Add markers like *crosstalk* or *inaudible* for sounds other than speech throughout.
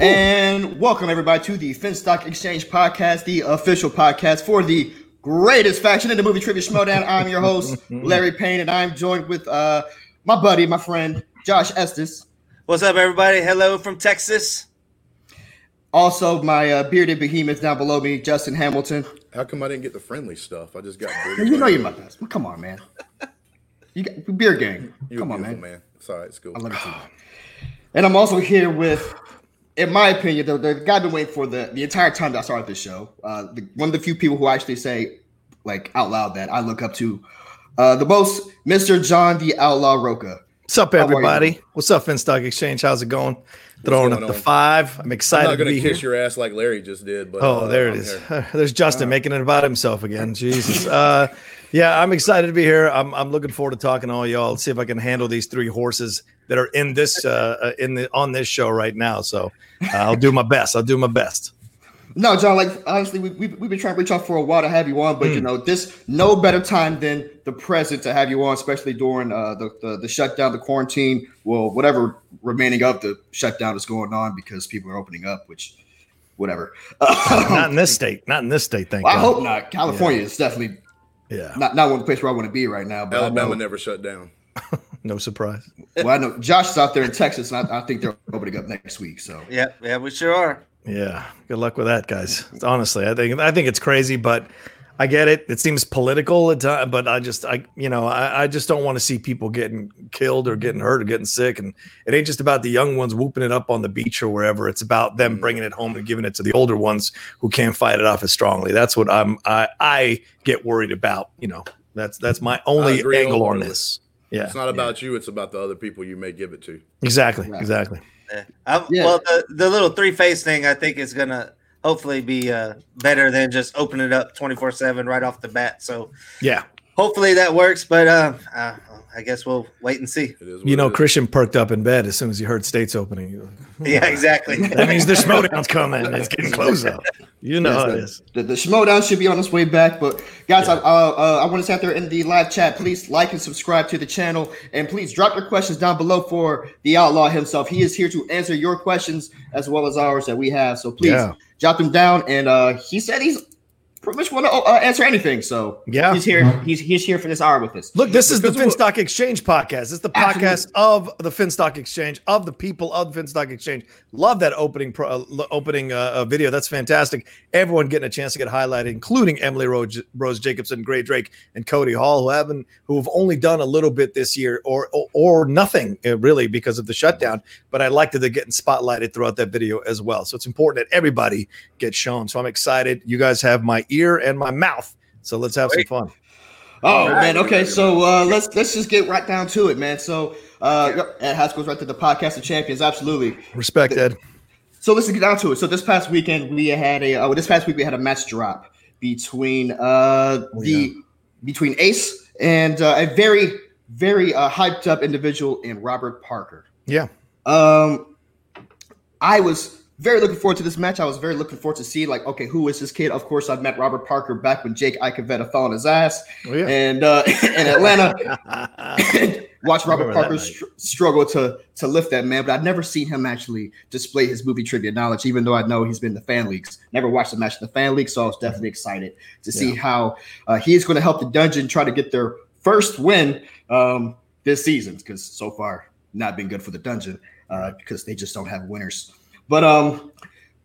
And welcome everybody to the Finstock Exchange podcast, the official podcast for the greatest faction in the movie trivia Schmoedown. I'm your host, *laughs* Larry Payne, and I'm joined with uh, my buddy, my friend, Josh Estes. What's up, everybody? Hello from Texas. Also, my uh, bearded behemoth down below me, Justin Hamilton. How come I didn't get the friendly stuff? I just got. *laughs* You know you're my best. Come on, man. You got beer gang. You're Come on, man. man. It's all right. It's cool. I love it too. And I'm also here with, in my opinion, the, the guy I've been waiting for the, the entire time that I started this show. Uh, the, one of the few people who actually say, like, out loud that I look up to. Uh, the most, Mr. John the Outlaw Rocha. What's up, How are you? everybody? What's up, Finstock Exchange? How's it going? Throwing up going the on? five. I'm excited. I'm not to gonna be kiss here. your ass like Larry just did, but Oh, uh, there it I'm is. here. *laughs* There's Justin making it about himself again. Jesus. Uh, yeah, I'm excited to be here. I'm, I'm looking forward to talking to all y'all. Let's See if I can handle these three horses that are in this uh, uh, in the on this show right now. So I'll do my best. I'll do my best. No, John, like, honestly, we, we, we've been trying to reach out for a while to have you on, but, you know, this no better time than the present to have you on, especially during uh, the, the, the shutdown, the quarantine, well, whatever remaining of the shutdown is going on because people are opening up, which, whatever. Not in this *laughs* state. Not in this state. Thank you. I hope not. California is definitely Yeah. not, not one place where I want to be right now. But I Alabama know, never shut down. *laughs* No surprise. well, I know Josh is out there in Texas, and I, I think they're opening up next week. So Yeah, yeah, we sure are. Yeah, good luck with that, guys. Honestly, I think I think it's crazy, but I get it. It seems political at times, but I just I you know I, I just don't want to see people getting killed or getting hurt or getting sick. And it ain't just about the young ones whooping it up on the beach or wherever. It's about them mm-hmm. bringing it home and giving it to the older ones who can't fight it off as strongly. That's what I'm I I get worried about. You know, that's that's my only angle on wholeheartedly. this. Yeah, It's not about you. It's about the other people you may give it to. exactly, Right. exactly. Yeah. I'm- Yeah. Well, the, the little three phase thing, I think, is gonna hopefully be uh, better than just open it up twenty four seven right off the bat. So Yeah, hopefully that works. But uh, uh, I guess we'll wait and see. It is. what you know. Christian perked up in bed as soon as he heard states opening. Like, Yeah, exactly. That means the Schmoedown's coming. It's getting close out. You know how it is. the, the Schmodown should be on its way back. But guys, I, uh, uh, I want to say out there in the live chat, please like and subscribe to the channel, and please drop your questions down below for the outlaw himself. He is here to answer your questions as well as ours that we have. So please Yeah. jot them down. And uh, he said he's pretty much want to uh, answer anything. So Yeah. he's here. He's he's here for this hour with us. Look, this is the Because Finstock Exchange podcast. Is the podcast of the Finstock Exchange, of the people of the Finstock Exchange. Love that opening pro, uh, opening uh, uh, video. That's fantastic. Everyone getting a chance to get highlighted, including Emily Rose, Rose Jacobson, Grae Drake, and Cody Hall, who haven't who have only done a little bit this year or or, or nothing uh, really because of the shutdown. But I like that they're getting spotlighted throughout that video as well. So it's important that everybody gets shown. So I'm excited. You guys have my ear and my mouth. So let's have Great. some fun. Oh All right. man, okay. So uh, let's let's just get right down to it, man. So uh, yep, Ed House goes right to the podcast of champions. Absolutely. Respect, Ed. So let's get down to it. So this past weekend we had a uh, well, this past week we had a match drop between uh Oh, the between Ace and uh, a very very uh, hyped up individual in Robert Parker. Yeah. Um, I was very looking forward to this match. I was very looking forward to see like, okay, who is this kid? Of course, I've met Robert Parker back when Jake Icavetta fell on his ass, Oh, yeah. and uh, *laughs* in Atlanta. *laughs* watch Robert Parker str- struggle to to lift that man, but I've never seen him actually display his movie trivia knowledge, even though I know he's been in the fan leagues. Never watched the match in the fan league, so I was definitely excited to see how uh, he's going to help the dungeon try to get their first win um, this season, because so far not been good for the dungeon uh, because they just don't have winners. But um,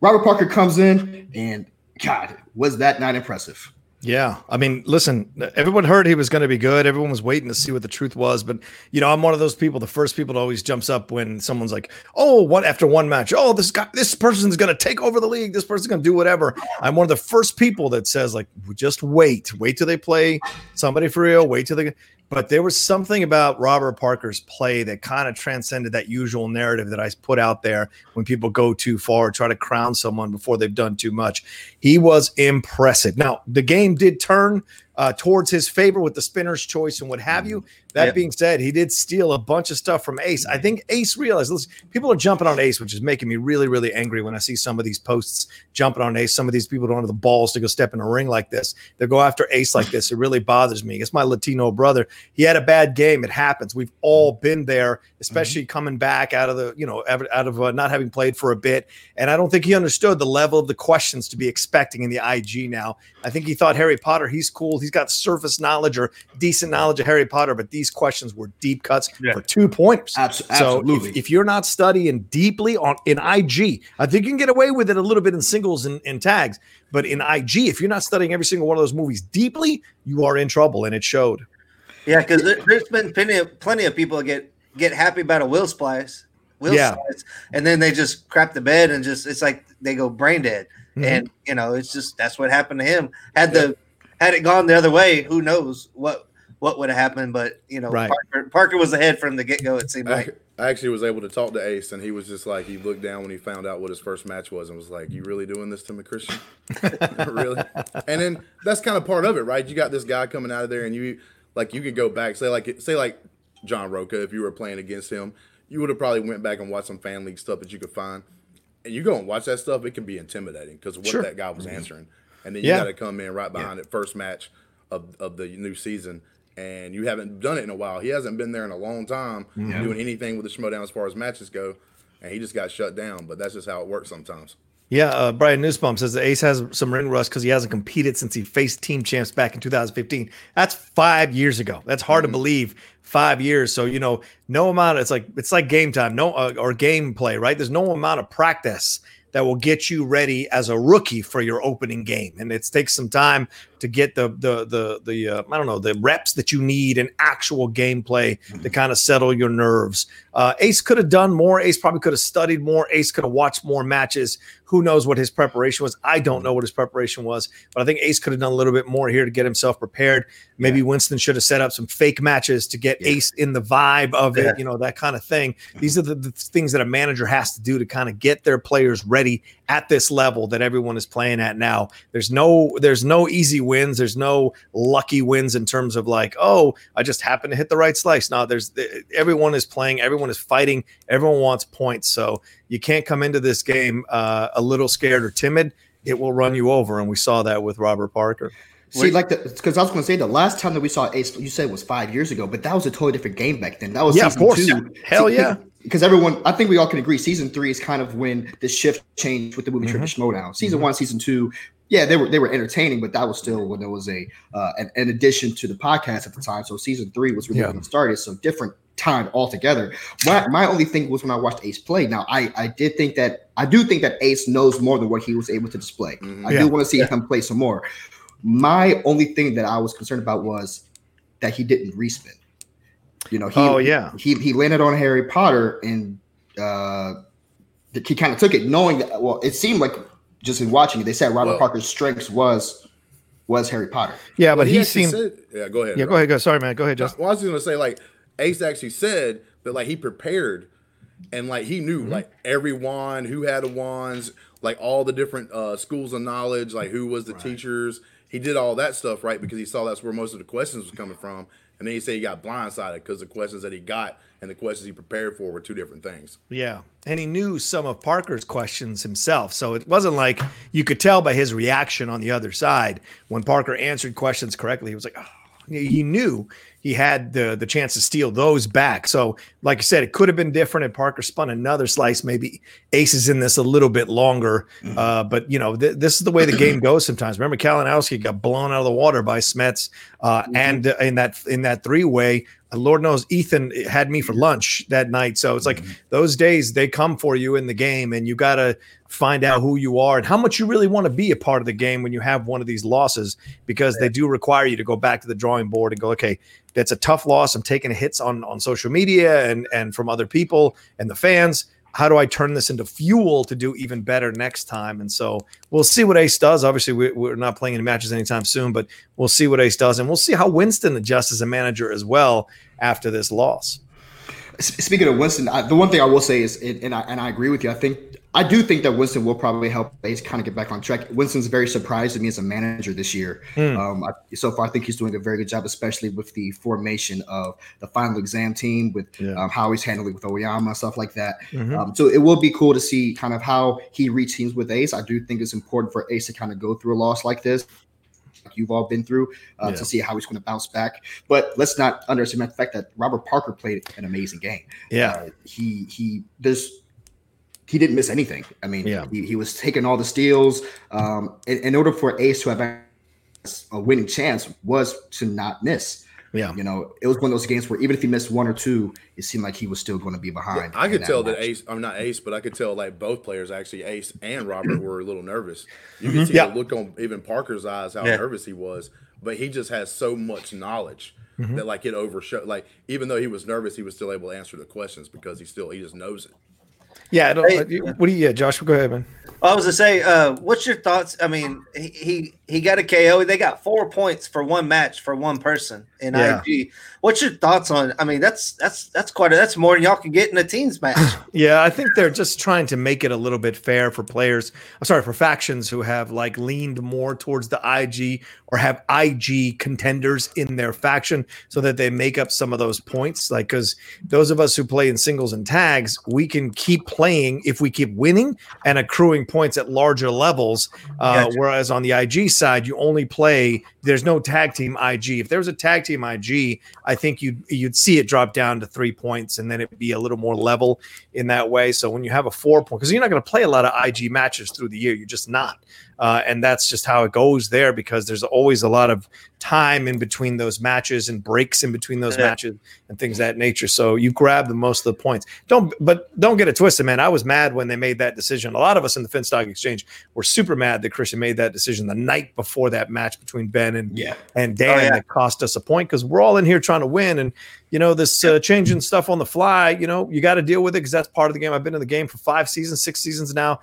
Robert Parker comes in, and God, was that not impressive? Yeah, I mean, listen, everyone heard he was going to be good. Everyone was waiting to see what the truth was, but you know, I'm one of those people. The first people that always jumps up when someone's like, "Oh, one after one match, oh, this guy, this person's going to take over the league. This person's going to do whatever." I'm one of the first people that says, "Like, just wait, wait till they play somebody for real. Wait till they." But there was something about Robert Parker's play that kind of transcended that usual narrative that I put out there when people go too far, try to crown someone before they've done too much. He was impressive. Now, the game did turn uh, towards his favor with the spinner's choice and what have you. That Yeah. being said, he did steal a bunch of stuff from Ace. I think Ace realized listen, people are jumping on Ace, which is making me really, really angry when I see some of these posts jumping on Ace. Some of these people don't have the balls to go step in a ring like this. They go after Ace like this. It really bothers me. It's my Latino brother. He had a bad game. It happens. We've all been there, especially coming back out of the, you know, out out of uh, not having played for a bit. And I don't think he understood the level of the questions to be expecting in the IG now. I think he thought Harry Potter, he's cool. He's got surface knowledge or decent knowledge of Harry Potter, but these questions were deep cuts Yeah. for two pointers. Abs- So absolutely. if, if you're not studying deeply on in IG, I think you can get away with it a little bit in singles and, and tags, but in IG, if you're not studying every single one of those movies deeply, you are in trouble, and it showed. Yeah, because there, there's been plenty of plenty of people that get get happy about a will splice, will Yeah. splice, and then they just crap the bed and just it's like they go brain dead. Mhm. And you know, it's just that's what happened to him. Had the had it gone the other way, who knows what what would have happened? But you know, Right. Parker, Parker was ahead from the get go. It seemed like. I actually was able to talk to Ace, and he was just like, he looked down when he found out what his first match was, and was like, "You really doing this to me, Christian? *laughs* really?" And then that's kind of part of it, right? You got this guy coming out of there, and you like you could go back, say like say like John Rocha, if you were playing against him, you would have probably went back and watched some fan league stuff that you could find, and you go and watch that stuff, it can be intimidating because of what Sure. that guy was mm-hmm. answering, and then you Yeah. got to come in right behind it, first match of of the new season. And you haven't done it in a while. He hasn't been there in a long time doing anything with the Schmoedown as far as matches go, and he just got shut down. But that's just how it works sometimes. Yeah, uh, Brian Nussbaum says the Ace has some ring rust because he hasn't competed since he faced team champs back in 2015. That's five years ago. That's hard to believe. Five years. So you know, no amount. It's like it's like game time. No uh, or gameplay. Right. There's no amount of practice that will get you ready as a rookie for your opening game, and it takes some time to get the the the the uh, I don't know the reps that you need in actual gameplay to kind of settle your nerves. Uh, Ace could have done more. Ace probably could have studied more. Ace could have watched more matches. Who knows what his preparation was? I don't know what his preparation was, but I think Ace could have done a little bit more here to get himself prepared. Maybe Winston should have set up some fake matches to get Ace in the vibe of Yeah. it, you know, that kind of thing. These are the, the things that a manager has to do to kind of get their players ready at this level that everyone is playing at now. There's no there's no easy wins. There's no lucky wins in terms of like, oh, I just happened to hit the right slice. No, there's everyone is playing, everyone is fighting, everyone wants points. So you can't come into this game uh, a little scared or timid. It will run you over, and we saw that with Robert Parker. See, like the because I was going to say the last time that we saw Ace, you said was five years ago, but that was a totally different game back then. That was Yeah, of season course. two. Hell yeah. *laughs* Because everyone, I think we all can agree, season three is kind of when the shift changed with the movie Mhm. mm Schmoedown. Season one, season two, yeah, they were they were entertaining, but that was still when there was a uh, an, an addition to the podcast at the time. So season three was really Yeah. when it started. So different time altogether. My my only thing was when I watched Ace play. Now I I did think that I do think that Ace knows more than what he was able to display. Mhm. I Yeah. do want to see him play some more. My only thing that I was concerned about was that he didn't respin. You know, he Oh, yeah. he he landed on Harry Potter and uh he kind of took it knowing that well it seemed like just in watching it they said Robert Well- Parker's strengths was was Harry Potter. Yeah, but Well, he, actually seemed. said- yeah, go ahead. yeah, Rob. go ahead. Go. Sorry, man. Go ahead, Justin. Well, I was gonna say like Ace actually said that like he prepared and like he knew like every wand, who had the wands, like all the different uh, schools of knowledge, like who was the teachers. He did all that stuff right because he saw that's where most of the questions was coming from. And then he said he got blindsided because the questions that he got and the questions he prepared for were two different things. Yeah. And he knew some of Parker's questions himself. So it wasn't like you could tell by his reaction on the other side when Parker answered questions correctly. He was like, oh, he knew he had the the chance to steal those back. So, like I said, it could have been different. And Parker spun another slice. Maybe Ace is in this a little bit longer. Uh, but you know, th- this is the way the game goes sometimes. Remember, Kalinowski got blown out of the water by Smets, uh, and uh, in that in that three way. Lord knows Ethan had me for lunch that night. So it's like those days they come for you in the game, and you got to find out who you are and how much you really want to be a part of the game when you have one of these losses, because they do require you to go back to the drawing board and go, okay, that's a tough loss. I'm taking hits on on social media and and from other people and the fans. How do I turn this into fuel to do even better next time? And so we'll see what Ace does. Obviously, we, we're not playing any matches anytime soon, but we'll see what Ace does, and we'll see how Winston adjusts as a manager as well after this loss. Speaking of Winston, I, the one thing I will say is, and I, and I agree with you. I think I do think that Winston will probably help Ace kind of get back on track. Winston's very surprised to me as a manager this year. Mm. Um, I, so far, I think he's doing a very good job, especially with the formation of the final exam team, with yeah. um, how he's handling with Oyama and stuff like that. Mm-hmm. Um, so it will be cool to see kind of how he reteams with Ace. I do think it's important for Ace to kind of go through a loss like this like you've all been through uh, yeah. to see how he's going to bounce back. But let's not underestimate the fact that Robert Parker played an amazing game. Yeah, uh, he he there's he didn't miss anything. I mean, yeah. he, he was taking all the steals. Um, in, in order for Ace to have a winning chance was to not miss. Yeah. You know, it was one of those games where even if he missed one or two, it seemed like he was still going to be behind. Yeah, I could tell that, that Ace, I'm not Ace, but I could tell like both players, actually, Ace and Robert, were a little nervous. You can mm-hmm. see yeah. the look on even Parker's eyes how yeah. nervous he was, but he just has so much knowledge mm-hmm. that like it overshot. Like even though he was nervous, he was still able to answer the questions because he still he just knows it. Yeah, hey, what do you? Yeah, Josh, go ahead, man. I was to say, uh, what's your thoughts? I mean, he, he he got a KO. They got four points for one match for one person in yeah. IG. What's your thoughts on? I mean, that's that's that's quite a, that's more than y'all can get in a teams match. *sighs* yeah, I think they're just trying to make it a little bit fair for players. I'm sorry for factions who have like leaned more towards the IG or have IG contenders in their faction, so that they make up some of those points. Like because those of us who play in singles and tags, we can keep playing if we keep winning and accruing points at larger levels. Uh, gotcha. Whereas on the IG side, you only play. There's no tag team IG. If there was a tag team IG, I think you'd you'd see it drop down to three points, and then it'd be a little more level in that way. So when you have a four point, because you're not going to play a lot of IG matches through the year, you're just not. Uh, and that's just how it goes there because there's always a lot of time in between those matches and breaks in between those yeah. matches and things that nature. So you grab the most of the points. Don't, but don't get it twisted, man. I was mad when they made that decision. A lot of us in the Finstock Exchange were super mad that Christian made that decision the night before that match between Ben and yeah. and Dan oh, yeah. that cost us a point because we're all in here trying to win. And you know this uh, changing stuff on the fly. You know you got to deal with it because that's part of the game. I've been in the game for five seasons, six seasons now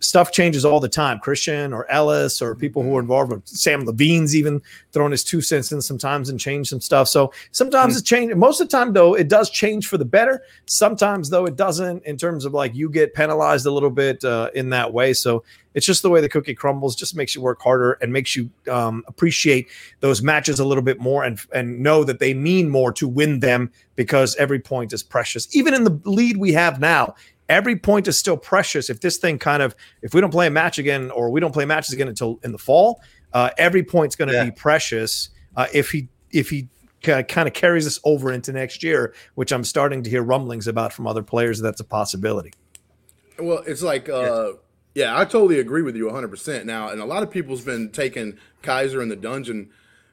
stuff changes all the time. Christian or Ellis or people who are involved, with Sam Levine's even throwing his two cents in sometimes and change some stuff. So sometimes mm-hmm. it's changed. Most of the time, though, it does change for the better. Sometimes, though, it doesn't in terms of like you get penalized a little bit uh, in that way. So it's just the way the cookie crumbles. Just makes you work harder and makes you um, appreciate those matches a little bit more and and know that they mean more to win them because every point is precious. Even in the lead we have now, every point is still precious. If this thing kind of, if we don't play a match again or we don't play matches again until in the fall, uh, every point's going to yeah. be precious. Uh, if he if he kind of carries us over into next year, which I'm starting to hear rumblings about from other players, that's a possibility. Well, it's like, uh, yeah. yeah, I totally agree with you 100 percent now, and a lot of people's been taking Kaiser in the dungeon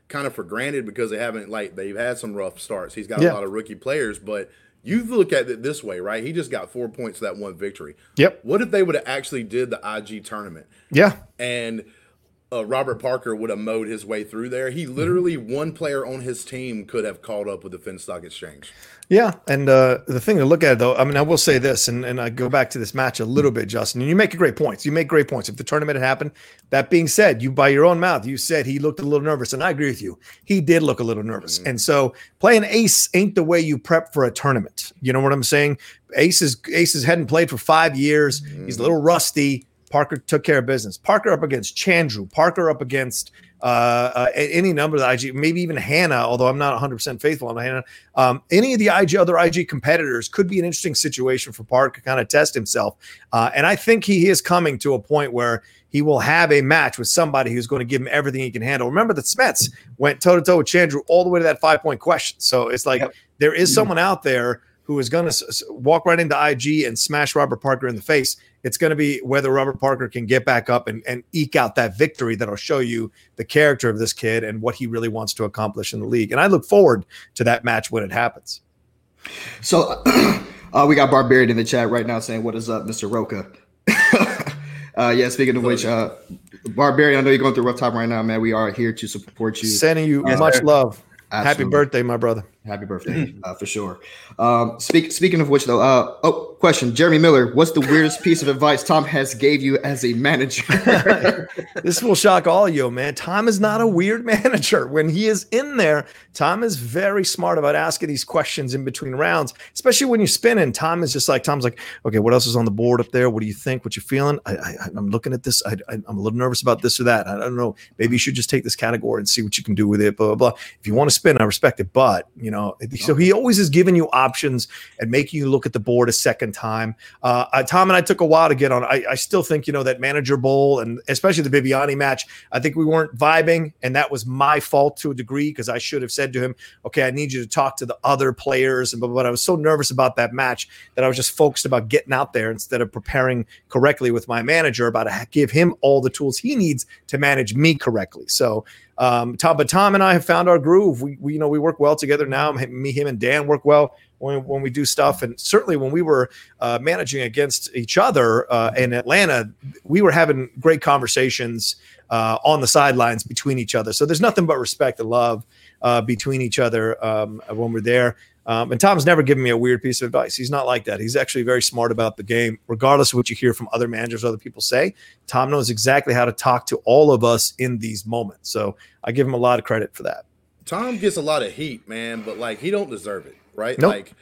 kind of for granted because they haven't like they've had some rough starts. He's got yeah. a lot of rookie players, but you look at it this way, right? He just got four points that one victory. Yep. What if they would have actually did the IG tournament? Yeah. And uh, Robert Parker would have mowed his way through there. He literally mm-hmm. one player on his team could have caught up with the Finstock Exchange. Yeah, and uh, the thing to look at though, I mean, I will say this, and, and I go back to this match a little bit, Justin. And you make great points. You make great points. If the tournament had happened, that being said, you by your own mouth, you said he looked a little nervous, and I agree with you. He did look a little nervous, mm-hmm. and so playing ace ain't the way you prep for a tournament. You know what I'm saying? Aces Aces hadn't played for five years. Mm-hmm. He's a little rusty Parker took care of business. Parker up against Chandru. Parker up against uh, uh, any number of the IG, maybe even Hannah, although I'm not 100% faithful on Hannah. Um, any of the IG, other IG competitors could be an interesting situation for Parker to kind of test himself. Uh, and I think he is coming to a point where he will have a match with somebody who's going to give him everything he can handle. Remember that Smets went toe to toe with Chandru all the way to that five point question. So it's like yep. there is someone out there who is going to s- walk right into IG and smash Robert Parker in the face. It's going to be whether Robert Parker can get back up and, and eke out that victory that'll show you the character of this kid and what he really wants to accomplish in the league. And I look forward to that match when it happens. So *clears throat* uh, we got Barbarian in the chat right now saying, What is up, Mr. Rocha? *laughs* uh, yeah, speaking of which, uh, Barbarian, I know you're going through a rough time right now, man. We are here to support you. Sending you much love. Absolutely. Happy birthday, my brother. Happy birthday, uh, for sure. Um, speak, speaking of which, though, uh, oh, question, Jeremy Miller, what's the weirdest piece of advice Tom has gave you as a manager? *laughs* this will shock all you, man. Tom is not a weird *laughs* manager. When he is in there, Tom is very smart about asking these questions in between rounds, especially when you're spinning. Tom is just like, Tom's like, okay, what else is on the board up there? What do you think? What you feeling? I, I, I'm looking at this. I, am a little nervous about this or that. I don't know. Maybe you should just take this category and see what you can do with it. Blah blah blah. If you want to spin, I respect it, but you know, so he always is giving you options and making you look at the board a second time. Uh, uh, Tom and I took a while to get on. I, I, still think you know that manager bowl and especially the Viviani match. I think we weren't vibing, and that was my fault to a degree because I should have said to him, "Okay, I need you to talk to the other players." And but, but I was so nervous about that match that I was just focused about getting out there instead of preparing correctly with my manager about to give him all the tools he needs to manage me correctly. So um, Tom, but Tom and I have found our groove. We, we, you know, we work well together now. Me, him, and Dan work well when, when we do stuff. And certainly when we were uh, managing against each other uh, in Atlanta, we were having great conversations uh, on the sidelines between each other. So there's nothing but respect and love uh, between each other um, when we're there. Um, and Tom's never given me a weird piece of advice. He's not like that. He's actually very smart about the game, regardless of what you hear from other managers, other people say. Tom knows exactly how to talk to all of us in these moments. So I give him a lot of credit for that. Tom gets a lot of heat, man, but like he don't deserve it, right? Nope. Like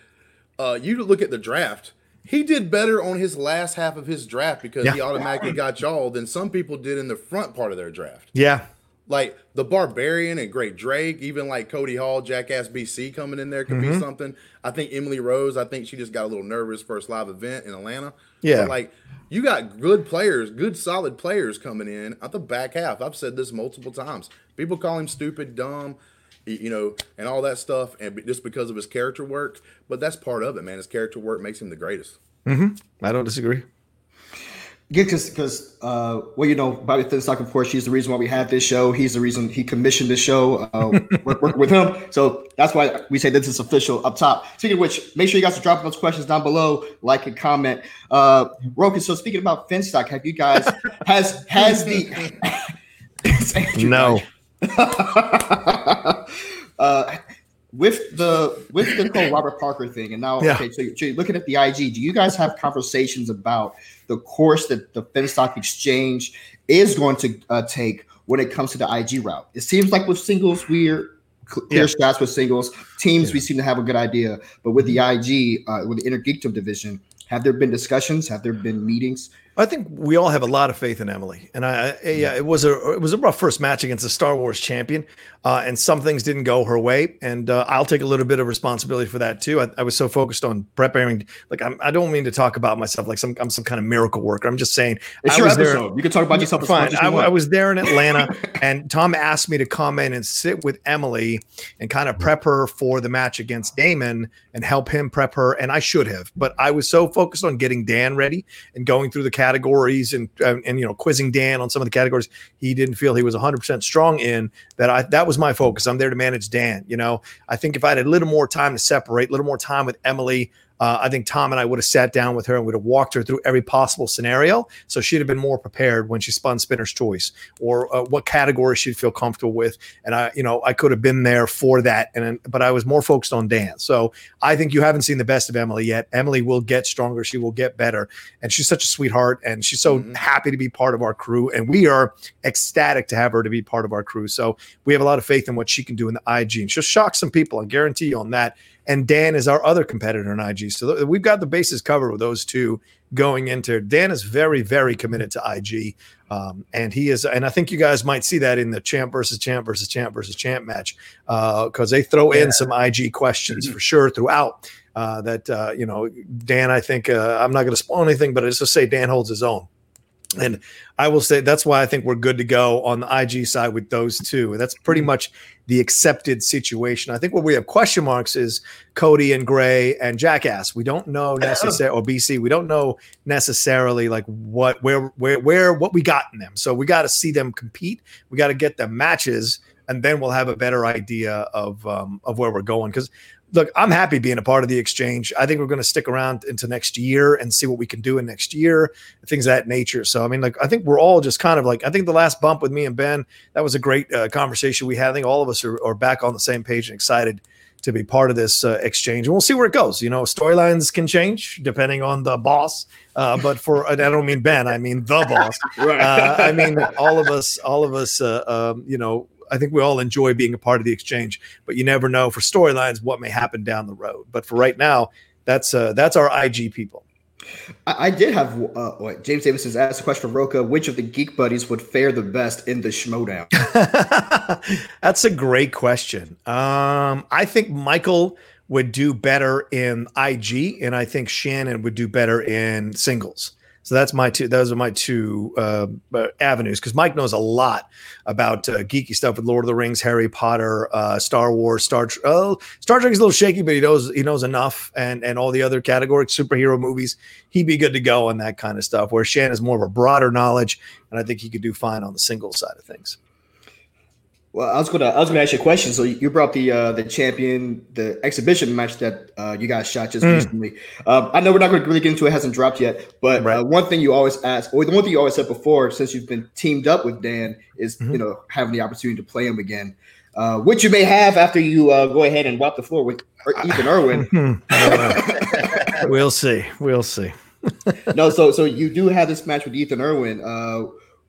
uh, you look at the draft. He did better on his last half of his draft because yeah. he automatically got y'all than some people did in the front part of their draft. Yeah, like the Barbarian and Great Drake, even like Cody Hall, Jackass BC coming in there could mm-hmm. be something. I think Emily Rose, I think she just got a little nervous first live event in Atlanta. Yeah. But like you got good players, good solid players coming in at the back half. I've said this multiple times. People call him stupid, dumb, you know, and all that stuff, and just because of his character work. But that's part of it, man. His character work makes him the greatest. Mm-hmm. I don't disagree. Yeah, because because uh, well, you know, Bobby Finstock, of course, he's the reason why we have this show. He's the reason he commissioned this show. Uh, *laughs* work, work with him, so that's why we say this is official up top. Speaking of which, make sure you guys are dropping those questions down below, like and comment. Uh, Roku. So speaking about Finstock, have you guys *laughs* has has the *laughs* no. uh, with the with the whole *laughs* Robert Parker thing, and now yeah. okay, so you're, so you're looking at the IG. Do you guys have conversations about the course that the Finstock Exchange is going to uh, take when it comes to the IG route? It seems like with singles, we're clear yeah. shots with singles. Teams, yeah. we seem to have a good idea, but with the IG, uh, with the Inner Geekdom division, have there been discussions? Have there been meetings? I think we all have a lot of faith in Emily, and I, I yeah, it was a it was a rough first match against the Star Wars champion, uh, and some things didn't go her way, and uh, I'll take a little bit of responsibility for that too. I, I was so focused on preparing, like I'm, I do not mean to talk about myself like some I'm some kind of miracle worker. I'm just saying it's I your episode. There, you can talk about yourself. Fine. I, I, was there in Atlanta, *laughs* and Tom asked me to come in and sit with Emily and kind of prep her for the match against Damon and help him prep her, and I should have, but I was so focused on getting Dan ready and going through the categories and and, and you know quizzing Dan on some of the categories he didn't feel he was 100% strong in that I that was my focus. I'm there to manage Dan you know? I think if I had a little more time to separate a little more time with Emily uh, I think Tom and I would have sat down with her and would have walked her through every possible scenario. So she'd have been more prepared when she spun Spinner's Choice or uh, what category she'd feel comfortable with. And I, you know, I could have been there for that. And but I was more focused on Dan. So I think you haven't seen the best of Emily yet. Emily will get stronger. She will get better. And she's such a sweetheart. And she's so mm-hmm. happy to be part of our crew. And we are ecstatic to have her to be part of our crew. So we have a lot of faith in what she can do in the IG. And she'll shock some people. I guarantee you on that and Dan is our other competitor in IG. So th- we've got the bases covered with those two going into. Dan is very, very committed to IG, um, and he is. And I think you guys might see that in the champ versus champ versus champ versus champ match because uh, they throw yeah. in some IG questions for sure throughout. Uh, that uh, you know, Dan. I think uh, I'm not going to spoil anything, but I just say Dan holds his own. And I will say that's why I think we're good to go on the IG side with those two. And that's pretty much the accepted situation. I think where we have question marks is Cody and Grae and Jackass. We don't know necessarily or BC. We don't know necessarily like what where where where what we got in them. So we got to see them compete. We got to get them matches and then we'll have a better idea of um, of where we're going. Because look, I'm happy being a part of the exchange. I think we're going to stick around into next year and see what we can do in next year, things of that nature. So, I mean, like, I think we're all just kind of like, I think the last bump with me and Ben, that was a great uh, conversation we had. I think all of us are, are back on the same page and excited to be part of this uh, exchange. And we'll see where it goes. You know, storylines can change depending on the boss. Uh, but for I don't mean Ben, I mean the boss. *laughs* right. Uh, I mean all of us, all of us. Uh, um, you know, I think we all enjoy being a part of the exchange, but you never know for storylines what may happen down the road. But for right now, that's uh, that's our IG people. I, I did have uh, what James Davis has asked a question from Rocha. Which of the geek buddies would fare the best in the Schmoedown? *laughs* That's a great question. Um, I think Michael would do better in IG, and I think Shannon would do better in singles. So that's my two. Those are my two uh, uh avenues because Mike knows a lot about uh, geeky stuff with Lord of the Rings, Harry Potter, uh, Star Wars, Star. Trek. Oh, Star Trek is a little shaky, but he knows he knows enough, and and all the other categories, superhero movies. He'd be good to go on that kind of stuff. Where Shan is more of a broader knowledge, and I think he could do fine on the single side of things. Well, I was gonna I was gonna ask you a question. So you brought the uh, the champion the exhibition match that uh, you guys shot just mm. recently. Um, I know we're not going to really get into it; it hasn't dropped yet. But right. uh, one thing you always ask, or the one thing you always said before, since you've been teamed up with Dan, is mm-hmm. you know having the opportunity to play him again, uh, which you may have after you uh, go ahead and wipe the floor with Ethan Erwin. *laughs* we'll see. We'll see. *laughs* no, so so you do have this match with Ethan Erwin.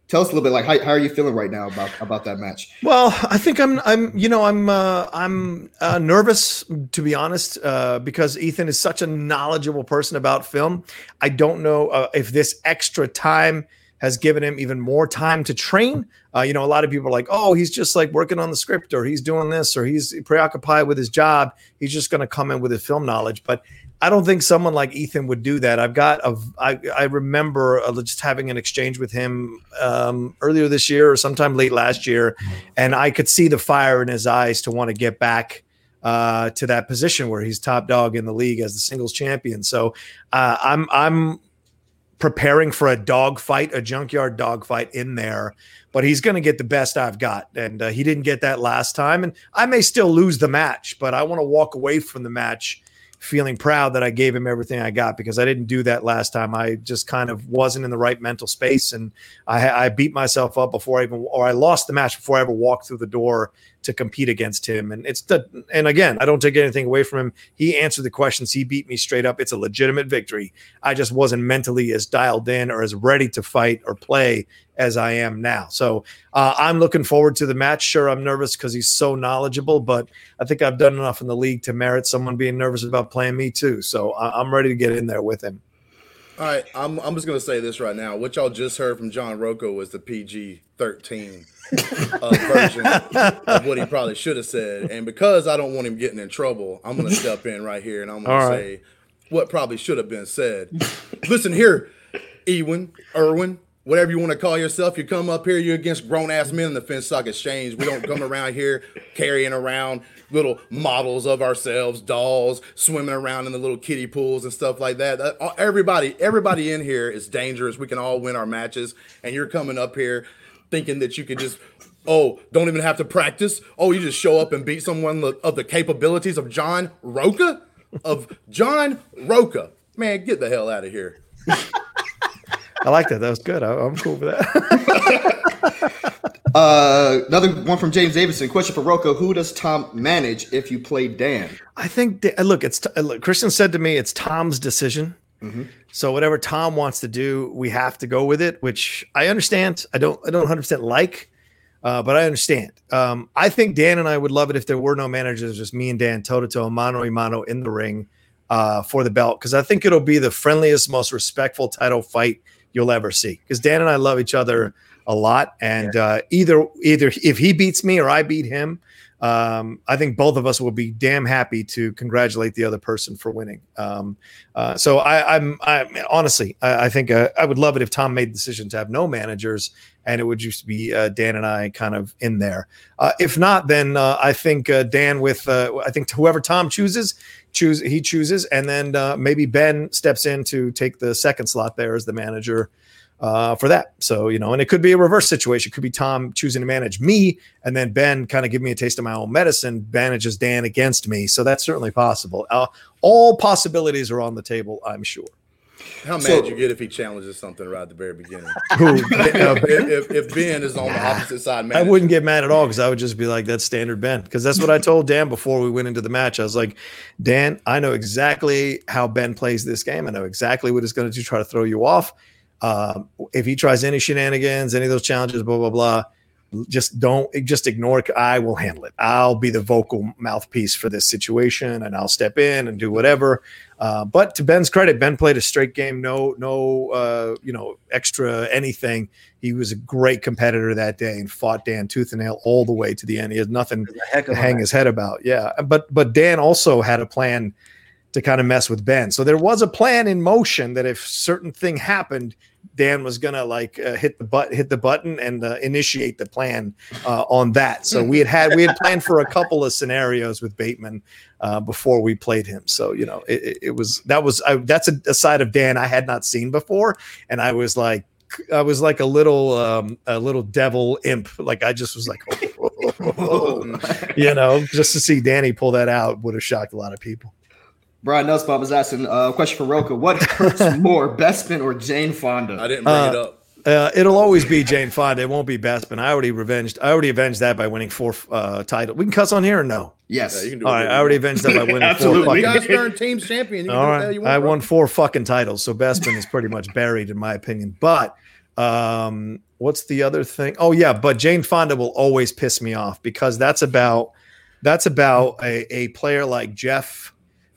Tell us a little bit like how, how are you feeling right now about about that match? Well i think i'm i'm you know i'm uh, i'm uh, nervous to be honest uh, because ethan is such a knowledgeable person about film. I don't know uh, if this extra time has given him even more time to train. Uh, you know a lot of people are like oh he's just like working on the script or he's doing this or he's preoccupied with his job. He's just going to come in with his film knowledge. But I don't think someone like Ethan would do that. I've got a, I, I remember uh, just having an exchange with him um, earlier this year or sometime late last year, and I could see the fire in his eyes to want to get back uh, to that position where he's top dog in the league as the singles champion. So uh, I'm I'm preparing for a dog fight, a junkyard dog fight in there, but he's going to get the best I've got, and uh, he didn't get that last time, and I may still lose the match, but I want to walk away from the match feeling proud that I gave him everything I got because I didn't do that last time. I just kind of wasn't in the right mental space, and I, I beat myself up before I even, or I lost the match before I ever walked through the door to compete against him. And it's the, and again, I don't take anything away from him. He answered the questions. He beat me straight up. It's a legitimate victory. I just wasn't mentally as dialed in or as ready to fight or play as I am now. So uh, I'm looking forward to the match. Sure, I'm nervous because he's so knowledgeable, but I think I've done enough in the league to merit someone being nervous about playing me too. So I- I'm ready to get in there with him. All right, I'm, I'm just going to say this right now. What y'all just heard from John Rocha was the PG 13 uh, *laughs* version of what he probably should have said. And because I don't want him getting in trouble, I'm going to step in right here and I'm going to say what probably should have been said. Listen here, Ewan, Erwin, whatever you want to call yourself. You come up here, you're against grown ass men in the Finstock Exchange. We don't come around here carrying around little models of ourselves, dolls, swimming around in the little kiddie pools and stuff like that. Uh, everybody, everybody in here is dangerous. We can all win our matches, and you're coming up here thinking that you could just oh, don't even have to practice. Oh, you just show up and beat someone of the capabilities of John Rocha, of John Rocha. Man, get the hell out of here. *laughs* I like that. That was good. I, am cool with that. *laughs* Uh, another one from James Davidson. Question for Rocha: Who does Tom manage if you play Dan? I think. Uh, look, it's uh, look, Christian said to me, it's Tom's decision. Mm-hmm. So whatever Tom wants to do, we have to go with it. Which I understand. I don't. I don't 100 percent like, uh, but I understand. Um, I think Dan and I would love it if there were no managers, just me and Dan, toe to toe, mano a mano in the ring uh, for the belt, because I think it'll be the friendliest, most respectful title fight you'll ever see. Because Dan and I love each other a lot. And uh, either either if he beats me or I beat him, um, I think both of us will be damn happy to congratulate the other person for winning. Um, uh, so I, am honestly, I, I think uh, I would love it if Tom made the decision to have no managers and it would just be uh, Dan and I kind of in there. Uh, if not, then uh, I think uh, Dan with I think whoever Tom chooses, choose he chooses, and then maybe Ben steps in to take the second slot there as the manager uh, for that. So, you know, and it could be a reverse situation. It could be Tom choosing to manage me and then Ben kind of give me a taste of my own medicine, manages Dan against me. So that's certainly possible. Uh, all possibilities are on the table, I'm sure. How mad So- you get if he challenges something right at the very beginning? *laughs* Who, if, if, if Ben is on the opposite side, man, I wouldn't get mad at all because I would just be like, that's standard Ben. Because that's what I told Dan before we went into the match. I was like, Dan, I know exactly how Ben plays this game. I know exactly what he's going to do, try to throw you off. Um, if he tries any shenanigans, any of those challenges, blah, blah, blah, just don't, just ignore it. I will handle it. I'll be the vocal mouthpiece for this situation and I'll step in and do whatever. Uh, but to Ben's credit, Ben played a straight game, no, no, uh, you know, extra anything. He was a great competitor that day and fought Dan tooth and nail all the way to the end. He had nothing to hang his head about. Yeah, but but Dan also had a plan to kind of mess with Ben. So there was a plan in motion that if certain thing happened, Dan was gonna like uh, hit the butt, hit the button, and uh, initiate the plan uh, on that. So we had had we had planned for a couple of scenarios with Bateman uh, before we played him. So you know it, it- was that was I, that's a, a side of Dan I had not seen before, and I was like. I was like a little, um, a little devil imp. Like I just was like, *laughs* *laughs* you know, just to see Danny pull that out would have shocked a lot of people. Brian Nussbaum was asking uh, a question for Rocha. What *laughs* hurts more, Bespin or Jane Fonda? I didn't bring it Uh, up. Uh, it'll always be Jane Fonda. It won't be Bespin. I already revenged. I already avenged that by winning four uh, title. We can cuss on here or no? yes. Yeah, you can do All right, I already avenged that by winning *laughs* Absolutely. four. You Fucking, guys turned team champion. You can all do what the hell right, you want, I bro. won four fucking titles, so Bespin is pretty much buried in my opinion. But um, what's the other thing? Oh yeah, but Jane Fonda will always piss me off because that's about that's about a, a player like Jeff.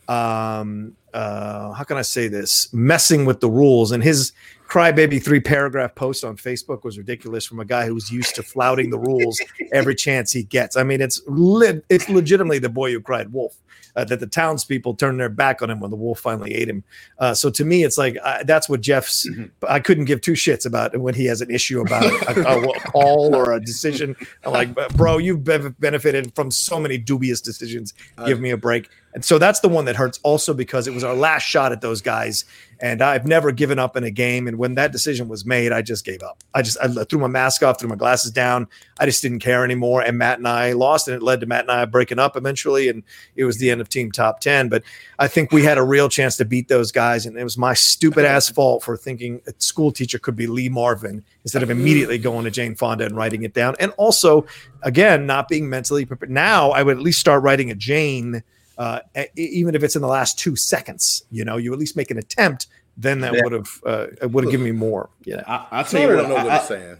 Um, uh, how can I say this? Messing with the rules and his crybaby three paragraph post on Facebook was ridiculous from a guy who's used to flouting the rules every *laughs* chance he gets. I mean, it's lit it's legitimately the boy who cried wolf. Uh, that the townspeople turned their back on him when the wolf finally ate him. Uh, so to me, it's like I, that's what Jeff's. I couldn't give two shits about when he has an issue about a, a, a call or a decision. I'm like, bro, you've benefited from so many dubious decisions. Give me a break. And so that's the one that hurts also because it was our last shot at those guys. And I've never given up in a game. And when that decision was made, I just gave up. I just I threw my mask off, threw my glasses down. I just didn't care anymore. And Matt and I lost, and it led to Matt and I breaking up eventually. And it was the end of team top 10. But I think we had a real chance to beat those guys. And it was my stupid ass fault for thinking a school teacher could be Lee Marvin instead of immediately going to Jane Fonda and writing it down. And also, again, not being mentally prepared. Now I would at least start writing a Jane uh, even if it's in the last two seconds, you know, you at least make an attempt. Then that Yeah. would have uh, would have given me more. Yeah, I, I'll tell you Sneider what. don't know what I, he's saying.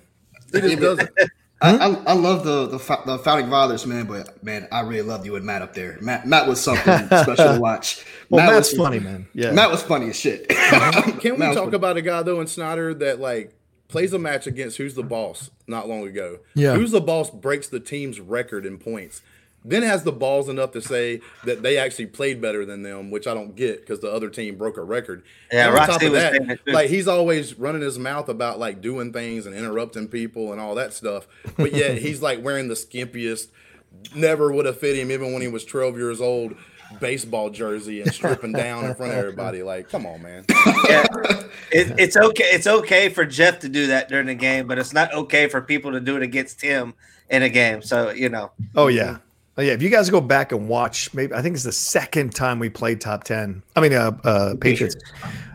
He just doesn't. *laughs* I, I, I love the the, the founding fathers, man. But man, I really loved you and Matt up there. Matt Matt was something *laughs* special to watch. *laughs* well, Matt that's was, funny, man. Yeah, Matt was funny as shit. Can we Matt talk funny. about a guy though in Sneider that like plays a match against who's the boss not long ago? Yeah. Who's the boss breaks the team's record in points. Then has the balls enough to say that they actually played better than them, which I don't get because the other team broke a record. Yeah, And on top of that, saying it too. like he's always running his mouth about like doing things and interrupting people and all that stuff. But yet *laughs* he's like wearing the skimpiest, never would have fit him even when he was 12 years old, baseball jersey and stripping down in front of everybody. Like, come on, man. *laughs* Yeah. It, it's okay. It's okay for Jeff to do that during the game, but it's not okay for people to do it against him in a game. So you know, Oh yeah. Oh, yeah, if you guys go back and watch, maybe I think it's the second time we played top ten. I mean, uh, uh Patriots.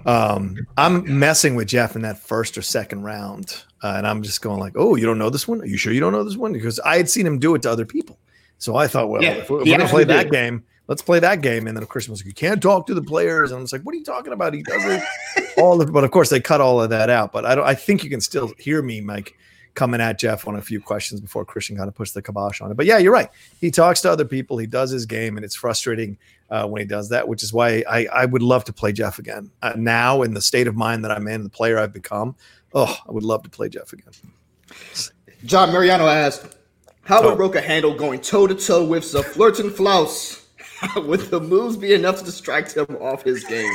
Um, I'm messing with Jeff in that first or second round, uh, and I'm just going like, "Oh, you don't know this one? Are you sure you don't know this one?" Because I had seen him do it to other people, so I thought, well, Yeah, if we're, we're gonna play that did. game, let's play that game. And then Christian was like, "You can't talk to the players," and I was like, "What are you talking about? He does it *laughs* all." Of, but of course, they cut all of that out. But I don't. I think you can still hear me, Mike. Coming at Jeff on a few questions before Christian kind of pushed the kibosh on it. But yeah, you're right he talks to other people he does his game and it's frustrating uh, when he does that which is why i, I would love to play jeff again uh, now in the state of mind that i'm in the player i've become oh i would love to play jeff again John Mariano asked, "How would Oh. Rocha handle going toe to toe with Zaflurton Flaus? *laughs* would the moves be enough to distract him off his game?"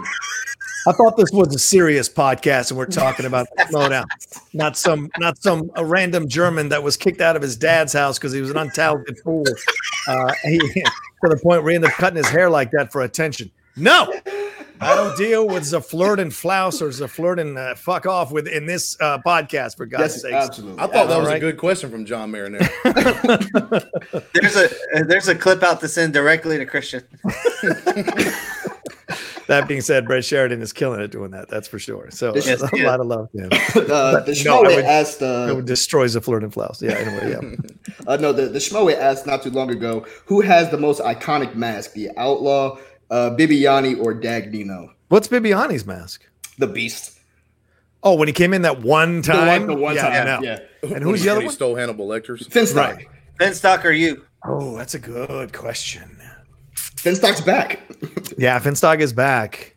I thought this was a serious podcast and we're talking about *laughs* slow down not some not some a random german that was kicked out of his dad's house because he was an untalented fool uh, *laughs* he, to the point where he ended up cutting his hair like that for attention no I don't deal with Zaflirt and Flaus or Zaflirt and uh, fuck off with in this uh, podcast for God's Yes, sake. absolutely. I thought that was Alright. a good question from John Marinette. *laughs* there's a there's a clip out to send directly to Christian. That being said, Brett Sheridan is killing it doing that. That's for sure. So This- *laughs* a yeah. lot of love to him. *laughs* uh, the No, Schmoe would- asked uh, It destroys the flirt and flouse. Yeah. Anyway, yeah. *laughs* Uh, no, the, the Schmoe asked not too long ago who has the most iconic mask, the Outlaw, uh, Bibiani, or Dagnino? What's Bibiani's mask? The Beast. Oh, when he came in that one The time. one, the one yeah, time. Yeah. And who's the other when he one? stole Hannibal Lecter's. Finstock. Right. Finstock or you? Oh, that's a good question. Finstock's back. Yeah, Finstock is back.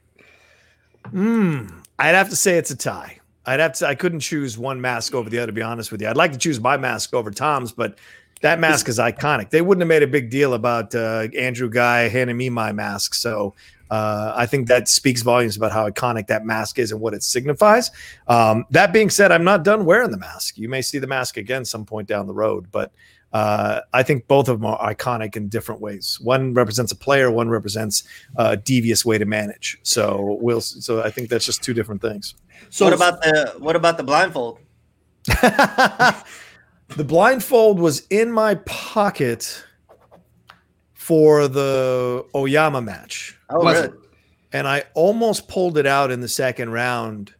Hmm. I'd have to say it's a tie. I'd have to. I couldn't choose one mask over the other. To be honest with you, I'd like to choose my mask over Tom's, but that mask is iconic. They wouldn't have made a big deal about uh, Andrew Guy handing me my mask, so uh, I think that speaks volumes about how iconic that mask is and what it signifies. Um, that being said, I'm not done wearing the mask. You may see the mask again some point down the road, but uh, I think both of them are iconic in different ways. One represents a player, one represents a devious way to manage. So we'll. So I think that's just two different things. So what about the what about the blindfold? *laughs* the blindfold was in my pocket for the Oyama match. Oh, was really? and I almost pulled it out in the second round,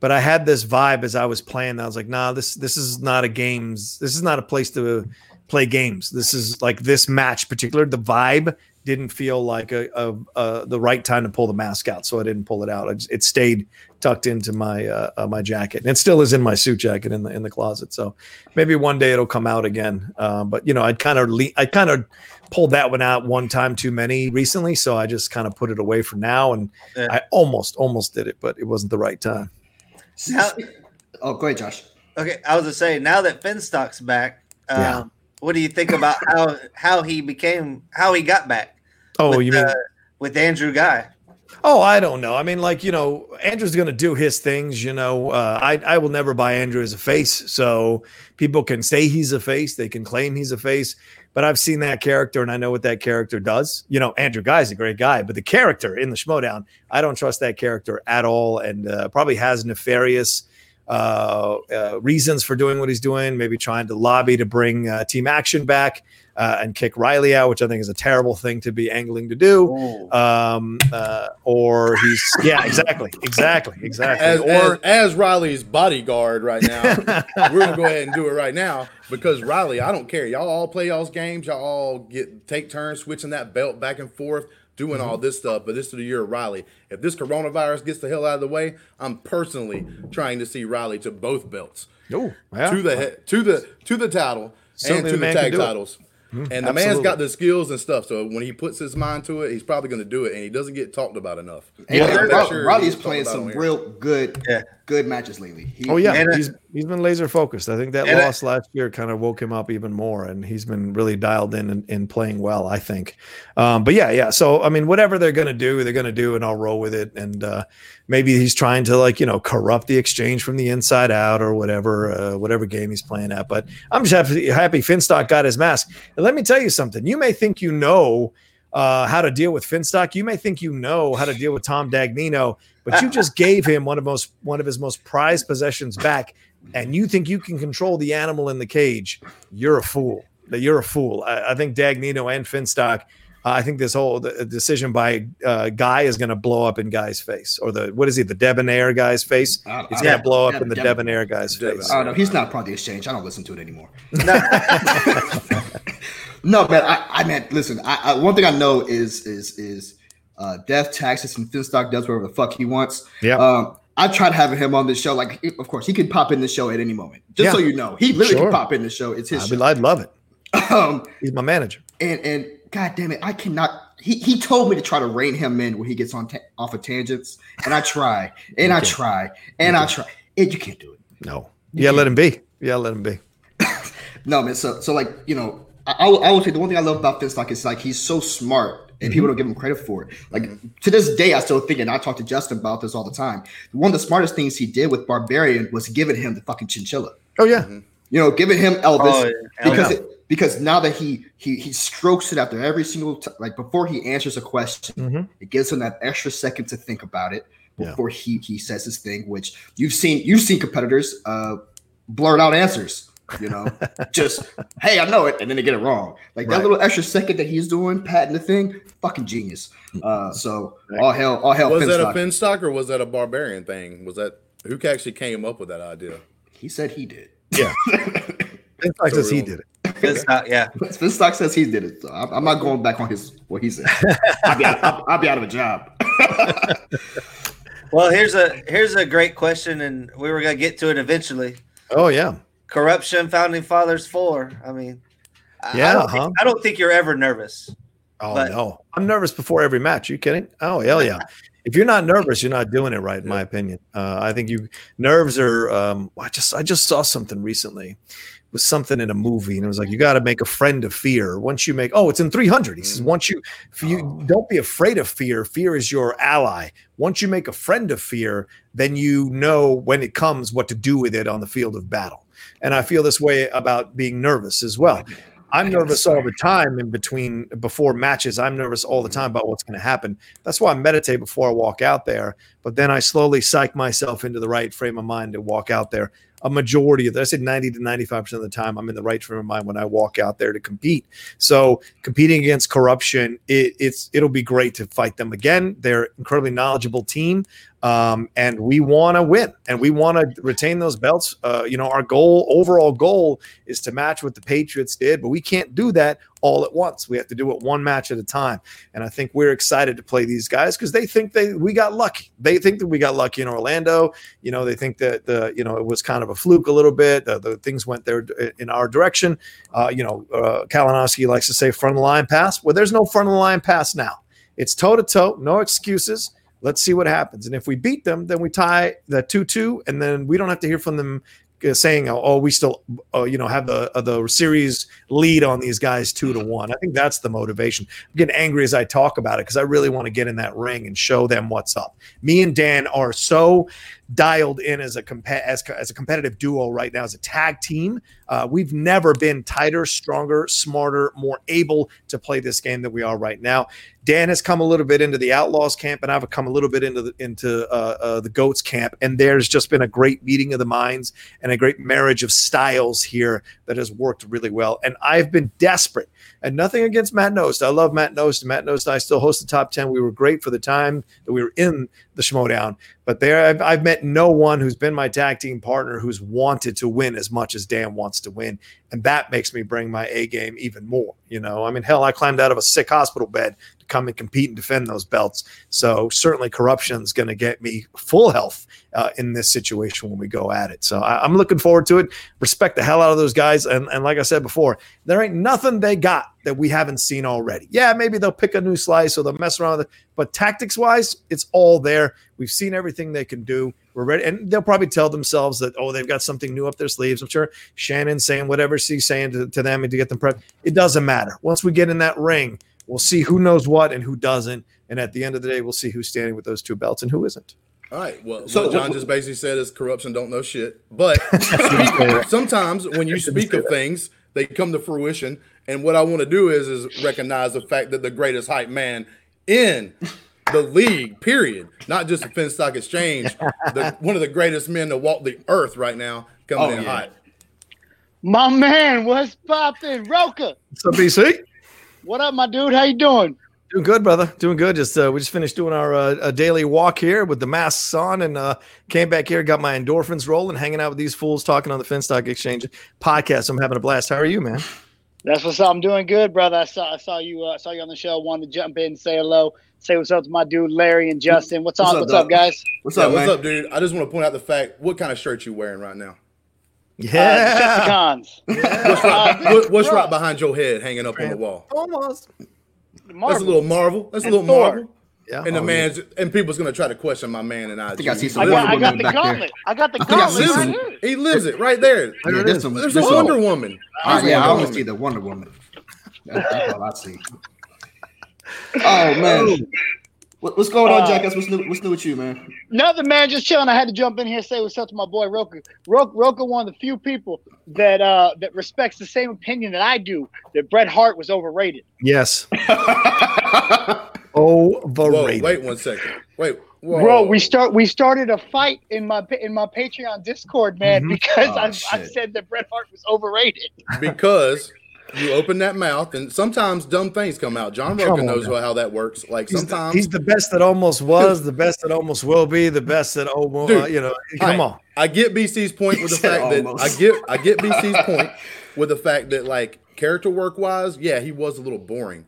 but I had this vibe as I was playing. I was like, "Nah, this this is not a games. This is not a place to play games. This is like this match, particular. The vibe didn't feel like a, a, a the right time to pull the mask out, so I didn't pull it out. I just, it stayed tucked into my uh, uh, my jacket, and it still is in my suit jacket in the in the closet. So maybe one day it'll come out again. Um, but you know, I'd kind of le- I kind of pulled that one out one time too many recently, so I just kind of put it away for now. And Yeah. I almost almost did it, but it wasn't the right time. Now- *laughs* Oh, go ahead, Josh. Okay, I was gonna say now that Finstock's back, um, Yeah. what do you think about *laughs* how how he became how he got back? Oh, with, you mean? uh, with Andrew Guy? Oh, I don't know. I mean, like you know, Andrew's going to do his things. You know, uh, I I will never buy Andrew as a face. So people can say he's a face, they can claim he's a face, but I've seen that character and I know what that character does. You know, Andrew Guy's a great guy, but the character in the Schmoedown, I don't trust that character at all, and uh, probably has nefarious uh, uh, reasons for doing what he's doing. Maybe trying to lobby to bring uh, Team Action back uh, and kick Riley out, which I think is a terrible thing to be angling to do um uh or he's yeah exactly exactly *laughs* exactly As, or as, as Riley's bodyguard right now, *laughs* we're gonna go ahead and do it right now because Riley, I don't care. Y'all all play y'all's games. Y'all all get take turns switching that belt back and forth, doing all this stuff. But this is the year of Riley. If this coronavirus gets the hell out of the way, I'm personally trying to see Riley to both belts, oh yeah. to the to the to the title Certainly and to the the tag titles. it. Titles. And the man's got the skills and stuff. So when he puts his mind to it, he's probably going to do it. And he doesn't get talked about enough. And I'll sure Riley's playing some real good, Yeah. good matches lately. He- oh yeah And, uh, he's he's been laser focused i think that and, uh, loss last year kind of woke him up even more and he's been really dialed in and, and playing well i think um but yeah yeah so i mean whatever they're gonna do they're gonna do and i'll roll with it and uh maybe he's trying to like you know corrupt the exchange from the inside out or whatever uh, whatever game he's playing at but i'm just happy happy finstock got his mask let me tell you something you may think you know uh, how to deal with Finstock. You may think you know how to deal with Tom Dagnino, but you just gave him one of most one of his most prized possessions back, and you think you can control the animal in the cage. You're a fool. You're a fool. I, I think Dagnino and Finstock. Uh, I think this whole the decision by uh, Guy is going to blow up in Guy's face, or the what is he, the debonair guy's face? I It's going to blow up yeah, in the Deb- debonair guy's Debonair. face. I don't know. He's not part of the exchange. I don't listen to it anymore. *laughs* No, No, man. I, I mean, listen. I, I, one thing I know is is is uh, Death, Taxes, and Finstock does whatever the fuck he wants. Yeah. Um, I tried having him on this show. Like, of course, he could pop in the show at any moment. Just so you know, he literally Sure. could pop in the show. It's his be- I'd love it. *laughs* Um, He's my manager. and and god damn it, I cannot. He, he told me to try to rein him in when he gets on ta- off of tangents, and I try, and I try, and I try. It, you can't do it. No. Yeah, let him be. Yeah, let him be. *laughs* No, man. So, so like you know, I, I, I would say the one thing I love about Finstock is like he's so smart, and people mm-hmm. don't give him credit for it. Like to this day, I still think, and I talk to Justin about this all the time. One of the smartest things he did with Barbarian was giving him the fucking chinchilla. Oh yeah. You know, giving him Elvis Oh, yeah. because yeah. it, because now that he he he strokes it after every single t- like before he answers a question, Mhm. it gives him that extra second to think about it Yeah. before he he says his thing. Which you've seen you've seen competitors uh blurt out answers You know, *laughs* just hey, I know it, and then they get it wrong. Like that little extra second that he's doing, patting the thing, fucking genius. Uh, so all hell, all hell. Was that a Finstock. Finstock or was that a barbarian thing? Was that who actually came up with that idea? He said he did. Yeah. *laughs* Finstock says he did it. *laughs* It's not, yeah. Finstock says he did it. So I'm, I'm not going back on his what he said. I'll be out, I'll, I'll be out of a job. *laughs* Well, here's a here's a great question, and we were gonna get to it eventually. Oh yeah. Corruption, founding fathers four. I mean, I- I Yeah, don't, huh? think, I don't think you're ever nervous. Oh But- no, I'm nervous before every match. you kidding? Oh hell yeah! *laughs* If you're not nervous, you're not doing it right, in my opinion. Uh, I think you nerves are. Um, I just I just saw something recently. Was something in a movie, and it was like you got to make a friend of fear. Once you make, oh, it's in 300. He says, mm. once you, if you oh. don't be afraid of fear. Fear is your ally. Once you make a friend of fear, then you know when it comes what to do with it on the field of battle. And I feel this way about being nervous as well. I'm nervous all the time in between before matches. I'm nervous all the time mm-hmm. about what's going to happen. That's why I meditate before I walk out there. But then I slowly psych myself into the right frame of mind to walk out there. A majority of that, I said 90 to 95% of the time, I'm in the right frame of mind when I walk out there to compete. So competing against corruption, it, it's it'll be great to fight them again. They're incredibly knowledgeable team. Um, and we want to win and we want to retain those belts. Uh, you know, our goal, overall goal, is to match what the Patriots did, but we can't do that all at once. We have to do it one match at a time. And I think we're excited to play these guys because they think they we got lucky. They think that we got lucky in Orlando. You know, they think that the you know it was kind of a fluke a little bit. The, the things went there in our direction. Uh, you know, uh, Kalinowski likes to say front of the line pass. Well, there's no front of the line pass now. It's toe to toe, no excuses. Let's see what happens. And if we beat them, then we tie the 2 2, and then we don't have to hear from them uh, saying, "Oh, we still, uh, you know, have the uh, the series lead on these guys two to one." I think that's the motivation. I'm getting angry as I talk about it because I really want to get in that ring and show them what's up. Me and Dan are so dialed in as a comp- as, as a competitive duo right now as a tag team. Uh, we've never been tighter, stronger, smarter, more able to play this game than we are right now. Dan has come a little bit into the Outlaws camp, and I've come a little bit into the into uh, uh, the Goats camp. And there's just been a great meeting of the minds and a great marriage of styles here that has worked really well. And I've been desperate. And nothing against Matt Knost. I love Matt Knost. Matt Knost I still host the top 10. We were great for the time that we were in the Schmoedown. But there, I've, I've met no one who's been my tag team partner who's wanted to win as much as Dan wants to win. And that makes me bring my A game even more. You know, I mean, hell, I climbed out of a sick hospital bed to come and compete and defend those belts. So certainly corruption is going to get me full health uh, in this situation when we go at it. So I, I'm looking forward to it. Respect the hell out of those guys. And, and like I said before, there ain't nothing they got that we haven't seen already. Yeah, maybe they'll pick a new slice or they'll mess around with it, but tactics wise, it's all there. We've seen everything they can do. We're ready, and they'll probably tell themselves that oh, they've got something new up their sleeves. I'm sure Shannon's saying whatever she's saying to, to them and to get them prepped. It doesn't matter. Once we get in that ring, we'll see who knows what and who doesn't. And at the end of the day, we'll see who's standing with those two belts and who isn't. All right. Well, So- what John just basically said is corruption don't know shit. But *laughs* *laughs* sometimes when you speak of things, they come to fruition. And what I want to do is is recognize the fact that the greatest hype man in the league, period, not just the Finstock Exchange, the, *laughs* one of the greatest men to walk the earth right now, coming Oh, in yeah. hot. My man, what's poppin'? Rocha, So BC, what up, my dude? How you doing? doing good, brother. Doing good. Just uh, we just finished doing our uh, a daily walk here with the masks on, and uh, came back here, got my endorphins rolling, hanging out with these fools, talking on the Finstock Exchange podcast. I'm having a blast. How are you, man? That's what's up. I'm doing good, brother. I saw I saw you uh, saw you on the show. Wanted to jump in, say hello, say what's up to my dude Larry and Justin. What's, What's up? up, What's Doc? up, guys? What's Yeah, up, what's man? up, dude? I just want to point out the fact what kind of shirt you wearing right now. Uh, *laughs* Yeah, Decepticons. What's right, what- what's right behind your head hanging up on the wall? almost. That's a little Marvel. That's a little Thor. Marvel. Yeah, And the Oh, man's and people's gonna try to question my man and I. I think I see I some got, I Wonder got Woman the back there. gauntlet. I got the I think I gauntlet see right some- here. He lives it right there. Yeah, There it there's some, There's there's a some- Wonder Woman. Uh, yeah, I Wonder only Woman. see the Wonder Woman. *laughs* That's all I see. Oh man, what, what's going on, Uh, Jackass? What's new? What's new with you, man? Nothing, man. Just chilling. I had to jump in here and say what's up to my boy Rocha. Rocha, Rocha one of the few people that uh that respects the same opinion that I do that Bret Hart was overrated. Yes, *laughs* Whoa, overrated. wait one second. Wait, Whoa. Bro, we start we started a fight in my in my Patreon Discord, man, Mhm. because Oh, I, I said that Bret Hart was overrated. because you open that mouth and sometimes dumb things come out. John Come Rocha on knows now. how that works. Like He's the, sometimes he's the best that almost was, the best that almost will be, the best that almost, Dude, uh, you know. Come All on. I get BC's point with the *laughs* Said fact that I get I get BC's point with the fact that like character work wise, yeah, he was a little boring,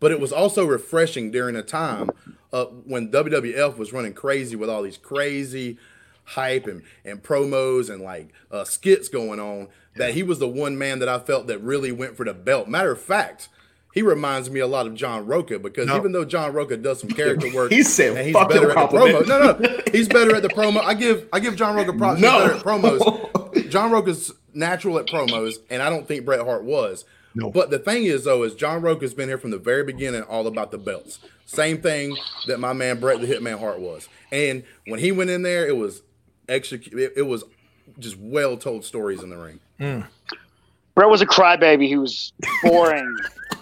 but it was also refreshing during a time uh, when WWF was running crazy with all these crazy hype and, and promos and like uh, skits going on. That he was the one man that I felt that really went for the belt. Matter of fact. He reminds me a lot of John Rocha because No. even though John Rocha does some character work, *laughs* He said, and he's better at the promo. No, no, *laughs* he's better at the promo. I give I give John Rocha props. No. He's better at promos. *laughs* John Rocha's natural at promos, and I don't think Bret Hart was. No. But the thing is, though, is John Rocha's been here from the very beginning, all about the belts. Same thing that my man Bret the Hitman Hart was. And when he went in there, it was execute. It, it was just well told stories in the ring. Mm. Bret was a crybaby. He was boring,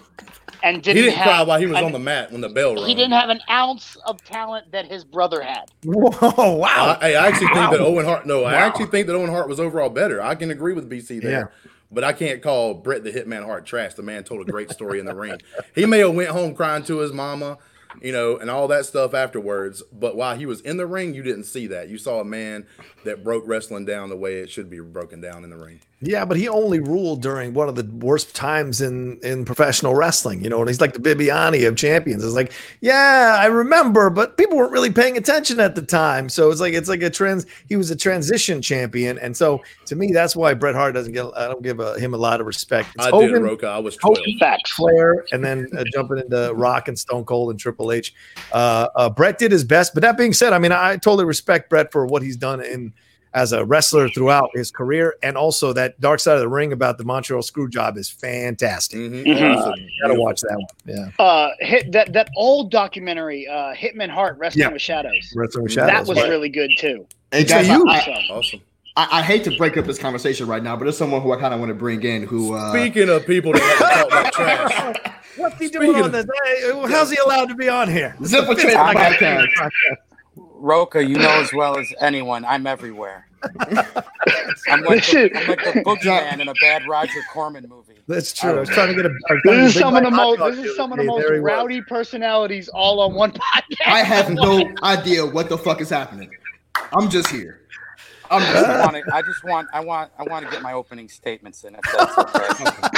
*laughs* and didn't, He didn't have, cry while he was an- on the mat when the bell rang. He didn't have an ounce of talent that his brother had. Whoa, wow. I, I actually think that Owen Hart. No, I actually think that Owen Hart was overall better. I can agree with BC there, Yeah. But I can't call Bret the Hitman Hart trash. The man told a great story in the ring. He may have went home crying to his mama, you know, and all that stuff afterwards. But while he was in the ring, you didn't see that. You saw a man that broke wrestling down the way it should be broken down in the ring. Yeah, but he only ruled during one of the worst times in in professional wrestling. You know, and he's like the Bibiani of champions. It's like, yeah, I remember, but people weren't really paying attention at the time. So it's like it's like a trans. He was a transition champion, and so to me, that's why Bret Hart doesn't get. I don't give a, him a lot of respect. It's I Hogan, did, Rocha. I was twelve. Hogan, Facts. Flair, and then uh, jumping into Rock and Stone Cold and Triple H. Uh, uh, Bret did his best, but that being said, I mean, I totally respect Bret for what he's done in as a wrestler throughout his career, and also that Dark Side of the Ring about the Montreal Screw Job is fantastic. Mhm. Mhm. That's a Gotta watch that one. Yeah, Uh, hit that that old documentary, uh, Hitman Hart, Wrestling Yeah. with Shadows. Wrestling with That That was right. really good too. Hey So guys, you- I, So, Awesome. I, I hate to break up this conversation right now, but there's someone who I kind of want to bring in who uh, Speaking of people that talk about trash, What's he Speaking doing on of- this? Hey, how's he allowed to be on here? Zip a Trade podcast. Rocha, you know as well as anyone, I'm everywhere. *laughs* I'm like the, I'm like the boogeyman in a bad *laughs* Roger Corman movie. That's true. I was trying to get a. I was trying to this is a some of the most. This is some of the most There he was. rowdy personalities all on one *laughs* podcast. I have no idea what the fuck is happening. I'm just here. I'm just just want to, I just want I want I want to get my opening statements in if that's okay.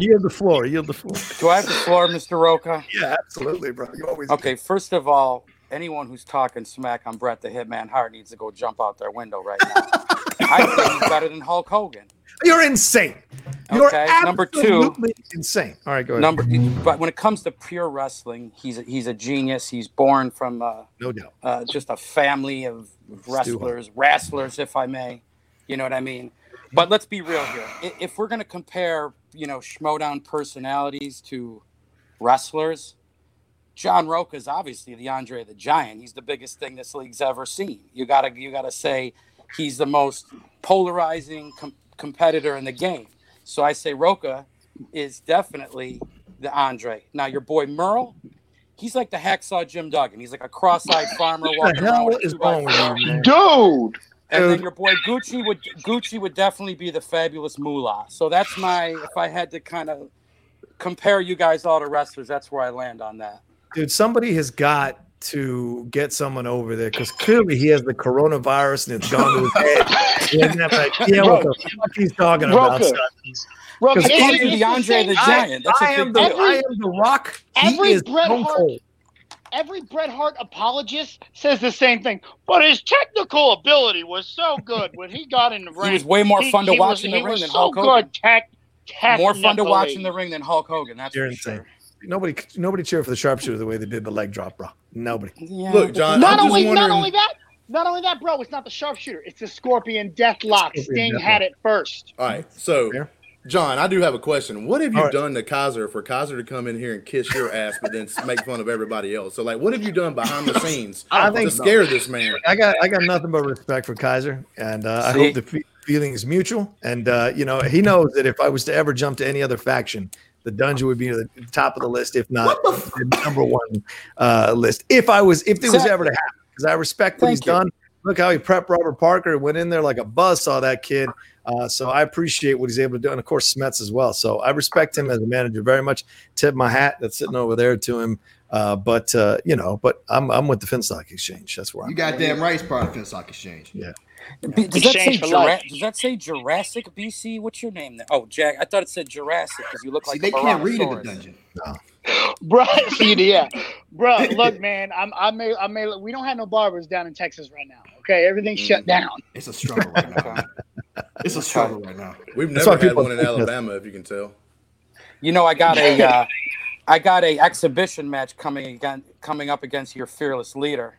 Yield the floor. Yield the floor. Do I have the floor, Mr. Rocha? Yeah, absolutely, bro. You always Okay, first of all, anyone who's talking smack on Bret the Hitman Hart needs to go jump out their window right now. I think he's better than Hulk Hogan. You're insane. You're Okay, number two. insane. All right, go ahead. Number, but when it comes to pure wrestling, he's a, he's a genius. He's born from uh, no doubt. uh, just a family of wrestlers, wrestlers, if I may. You know what I mean? But let's be real here. If we're going to compare, you know, Schmoedown personalities to wrestlers, John Rocha is obviously the Andre the Giant. He's the biggest thing this league's ever seen. You gotta, you gotta say he's the most polarizing com- competitor in the game. So I say Rocha is definitely the Andre. Now your boy Merle, he's like the hacksaw Jim Duggan. He's like a cross-eyed *laughs* farmer What the walking around hell with is two by wrong with you, man? Dude, And then your boy Gucci would Gucci would definitely be the fabulous moolah. So that's my if I had to kind of compare you guys all to wrestlers, that's where I land on that. Dude, somebody has got to get someone over there because clearly he has the coronavirus and it's gone to his *laughs* head. He doesn't have an idea what the fuck he's talking about. Son. Rocha, Because it's- calling it's you the the Andre same- I, Giant. That's a I am the deal. I am the Rock. He Every is Bret Hart- Cold. every Bret Hart apologist says the same thing. But his technical ability was so good when he got in the ring. He was way more he- fun to he watch was- in the he ring was than so Hulk Hogan. good tech, More fun to watch in the ring than Hulk Hogan. That's You're for insane. sure. Nobody nobody cheered for the sharpshooter the way they did the leg drop, bro. Nobody. Yeah, Look, John, Not I'm only, just not only that, not only that, bro. It's not the sharpshooter. It's the scorpion death lock. Scorpion Sting death had lock. it first. All right, so Fair. John, I do have a question. What have you All right. done to Kaiser for Kaiser to come in here and kiss your ass, but then make fun of everybody else? So, like, what have you done behind the *laughs* scenes I to think- scare this man? I got I got nothing but respect for Kaiser, and uh, I hope the fe- feeling is mutual. And uh, you know, he knows that if I was to ever jump to any other faction, the dungeon would be at the top of the list, if not the number one uh, list. If I was, if it was ever to happen. because I respect what Thank he's you. done. Look how he prepped Robert Parker, went in there like a buzz, saw that kid. Uh, so I appreciate what he's able to do, and of course Smets as well. So I respect him as a manager very much. Tip my hat that's sitting over there to him. Uh, but uh, you know, but I'm I'm with the Finstock Exchange. That's where I'm. You goddamn right, it's part of Finstock Exchange. Yeah. B- Does that, say Exchange Jura- does that say Jurassic BC? What's your name there? Oh, Jack. I thought it said Jurassic because you look See, like they a can't read in the Tyrannosaurus. dungeon. *laughs* bro. *laughs* See, yeah, bro. *laughs* Look, man, I'm I may I may we don't have no barbers down in Texas right now. Okay, everything's shut down. It's a struggle right now. It's a struggle right now. We've That's never had people- one in Alabama, if you can tell. You know, I got a, uh, I got a exhibition match coming again, coming up against your fearless leader.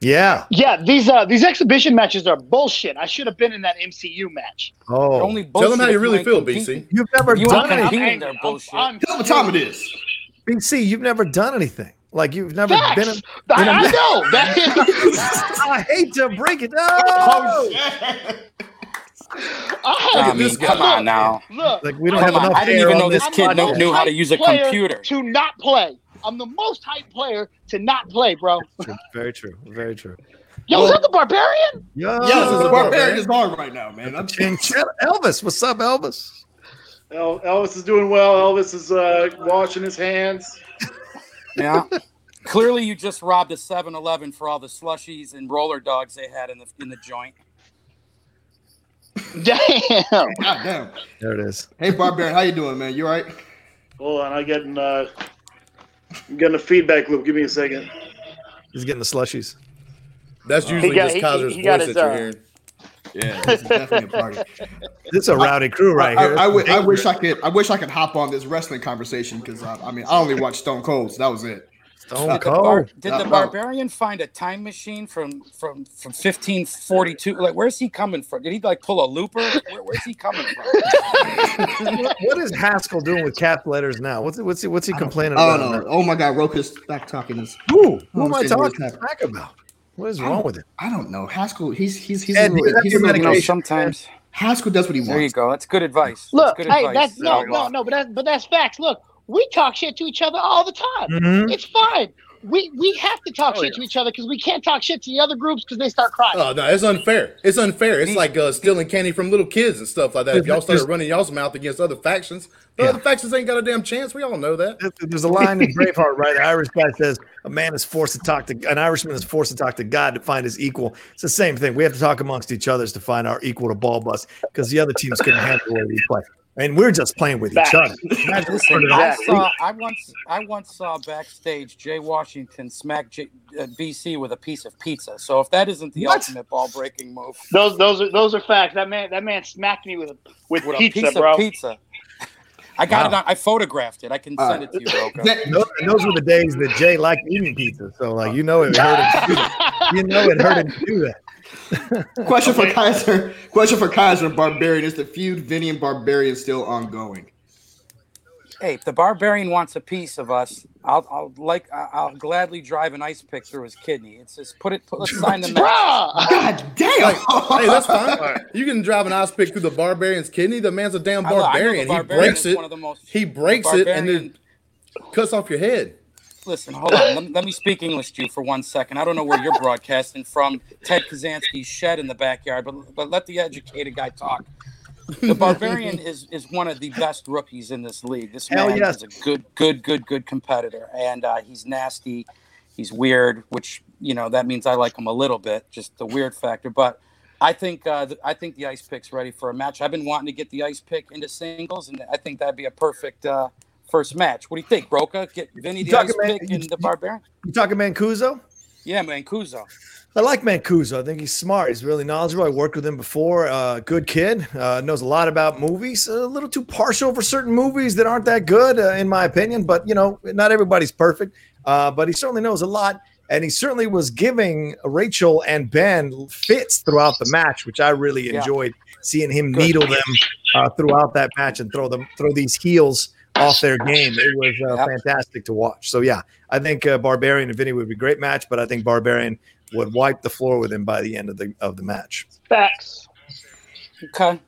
Yeah. Yeah, these uh these exhibition matches are bullshit. I should have been in that MCU match. Oh, Only Tell them how you really feel, competing. BC. you've never You done anything. competing. angry. their I'm- I'm Tell them what time it is. BC, you've never done anything. Like you've never Facts. been. In, I, in a I match. know that. *laughs* I hate to break it. Oh, I I have, mean, this guy. come on now. look, Like we don't Come have on. enough. I didn't even know this kid knew, how to use a computer. to not play. I'm the most hyped player to not play, bro. Very true. Very true. Yo, is that the barbarian? Yo, Yes, the a barbarian barbarian. is hard right now, man. I'm Chin- chin- Elvis, what's up, Elvis? El- Elvis is doing well. Elvis is uh, washing his hands. Yeah. Clearly, you just robbed a 7-Eleven for all the slushies and roller dogs they had in the in the joint. Damn. God damn. There it is. Hey, barbarian, how you doing, man? You all right? Hold on, I getting uh, I'm getting a feedback loop. Give me a second. He's getting the slushies. That's usually got- just he- Kaiser's he got voice his, that you're uh, hearing. *laughs* Yeah, this is definitely a party. This is a rowdy crew right I, here. I, I, wi- I wish I could. I wish I could hop on this wrestling conversation because I, I mean I only watched Stone Cold, so that was it. Stone Did the, oh, oh. bar, did the no. barbarian find a time machine from from from 1542? Like, where's he coming from? Did he like pull a looper? Where, where's he coming from? what is Haskell doing with cap letters now? What's what's he what's he complaining Oh about? no! Oh my God! Rocha's back talking this. Who? Who Oh, am I talking happening? smack about? What is wrong with it? I don't know. Haskell. He's he's he's. Ed, a little, you he's have a little- You know, sometimes Haskell does what he wants. there you go. That's good advice. Look, that's good hey, advice. that's no, no, Outlaw. no, but that's but that's facts. Look, we talk shit to each other all the time. Mhm. It's fine. We we have to talk Oh, shit yeah. to each other because we can't talk shit to the other groups because they start crying. Oh no, it's unfair. It's unfair. It's like uh, stealing candy from little kids and stuff like that. If y'all started running y'all's mouth against other factions, the Yeah. other factions ain't got a damn chance. We all know that. There's a line in *laughs* Braveheart, right? The Irish guy says, "A man is forced to talk to an Irishman is forced to talk to God to find his equal." It's the same thing. We have to talk amongst each other to find our equal to ball bust because the other teams couldn't handle the way we play, and we're just playing with each other. *laughs* Imagine Listen, I saw. *laughs* I once. I once saw backstage Jay Washington smack J, uh, BC with a piece of pizza. So if that isn't the What? ultimate ball breaking move, Those those are those are facts. That man that man smacked me with with, with pizza, a piece bro. of pizza. I got it. On, I photographed it. I can All send it to you, Rocha. That- those, those were the days that Jay liked eating pizza. So, like, you know, it hurt him. To do that. *laughs* You know, it hurt him to do that. *laughs* question for Kaiser. Question for Kaiser and Barbarian: Is the feud Vinny and Barbarian still ongoing? Hey, if the barbarian wants a piece of us, I'll, I'll like. I- I'll gladly drive an ice pick through his kidney. It's just put it. Put, let's sign the *laughs* match. Bruh. God damn! Like, hey, that's fine. *laughs* You can drive an ice pick through the barbarian's kidney. The man's a damn I know- I know barbarian. He breaks it. one of the most- He breaks the it and then cuts off your head. Listen, hold on. Let, let me speak English to you for one second. I don't know where you're broadcasting from, Ted Kaczynski's shed in the backyard, but but let the educated guy talk. The Barbarian *laughs* is is one of the best rookies in this league. This Hell man yes. is a good, good, good, good competitor, and uh, he's nasty. He's weird, which you know that means I like him a little bit, just the weird factor. But I think uh, th- I think the ice pick's ready for a match. I've been wanting to get the ice pick into singles, and I think that'd be a perfect uh, first match. What do you think, Rocha? Get Vinny the ice man- pick you- and the Barbarian? You talking Mancuso? Yeah, Mancuso. I like Mancuso. I think he's smart. He's really knowledgeable. I worked with him before. Uh, good kid. Uh, knows a lot about movies. A little too partial for certain movies that aren't that good, uh, in my opinion. But you know, not everybody's perfect. Uh, but he certainly knows a lot, and he certainly was giving Rachel and Ben fits throughout the match, which I really Yeah. enjoyed seeing him Good. needle them uh, throughout that match and throw them throw these heels off their game. It was uh, Yep. fantastic to watch. So yeah, I think uh, Barbarian and Vinny would be a great match, but I think Barbarian would wipe the floor with him by the end of the of the match. Facts. Okay.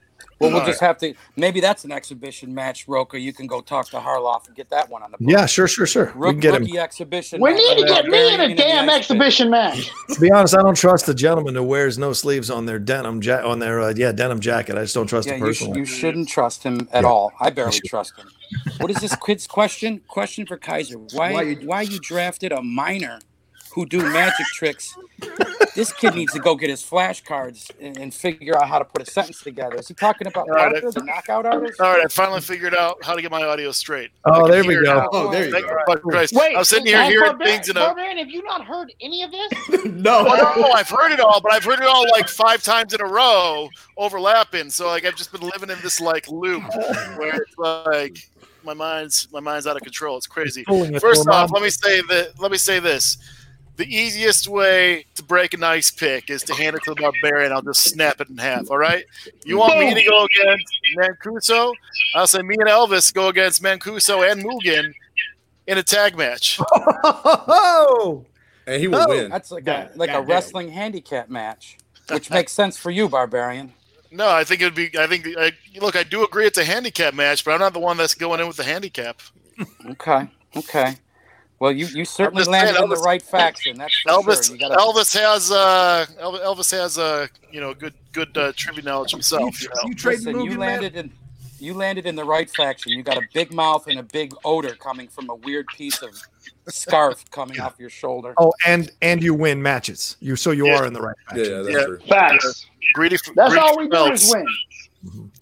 Well, we'll just have to. Maybe that's an exhibition match, Rocha. You can go talk to Harloff and get that one on the. Board. Yeah, sure, sure, sure. Rook, we can get him. rookie exhibition. We match. need to get me in a damn the exhibition *laughs* match. To be honest, I don't trust the gentleman who wears no sleeves on their denim ja- on their uh, yeah denim jacket. I just don't trust Yeah, the you, sh- person. you shouldn't trust him at Yeah. all. I barely trust him. What is this kid's question? Question for Kaiser. Why Why why you- you, drafted a minor who do magic tricks? This kid needs to go get his flashcards and, and figure out how to put a sentence together. Is he talking about All right, Parker, the knockout artists? All right, I finally figured out how to get my audio straight. Oh, there we go. Oh, there you Thank go. you, Christ. Wait, I was sitting here has hearing Barbarian- things in a. Barbarian, have you not heard any of this? *laughs* no. Oh, no, no, I've heard it all, but I've heard it all like five times in a row, overlapping. So like I've just been living in this like loop where it's like my mind's my mind's out of control. It's crazy. First off, let me say that. Let me say this: the easiest way to break an ice pick is to hand it to the barbarian. I'll just snap it in half. All right. You want me to go against Mancuso? I'll say me and Elvis go against Mancuso and Mugen in a tag match. *laughs* Oh, and he will Oh, win. That's like God- a like a goddamn. wrestling handicap match, which makes sense for you, Barbarian. No, I think it would be. I think. I, look, I do agree it's a handicap match, but I'm not the one that's going in with the handicap. Okay, okay. Well, you you certainly just saying, landed in the right faction. That's Elvis. sure. Gotta, Elvis has. Uh, Elvis, Elvis has. Uh, you know, good good uh, trivia knowledge himself. You know. you trading Listen, you Mugen, man? landed in you landed in the right faction. You got a big mouth and a big odor coming from a weird piece of scarf coming off your shoulder. Oh, and and you win matches. You so you Yeah. are in the right faction. yeah, that's Yeah. true. Facts. Greedy. That's greedy all we do is win.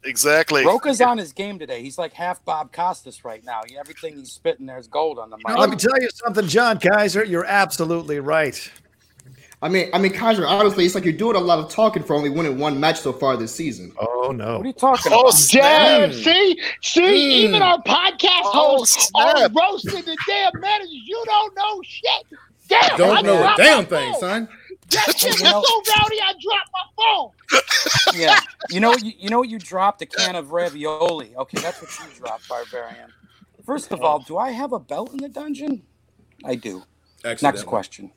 Exactly. Rocha's on his game today. He's like half Bob Costas right now. Everything he's spitting there's gold on the mic. Now, let me tell you something, John Kaiser. You're absolutely right. I mean, I mean, Kaiser. Honestly, it's like you're doing a lot of talking for only winning one match so far this season. Oh no! What are you talking Oh, about? Damn, see, see, Mm. even our podcast Oh, hosts are roasting the damn managers. You don't know shit. Damn, I Don't know a damn my thing, son. That shit was know- so rowdy, I dropped my phone. Yeah. You know you, you know you dropped? A can of ravioli. Okay, that's what you dropped, Barbarian. First of all, do I have a belt in the dungeon? I do. Next question.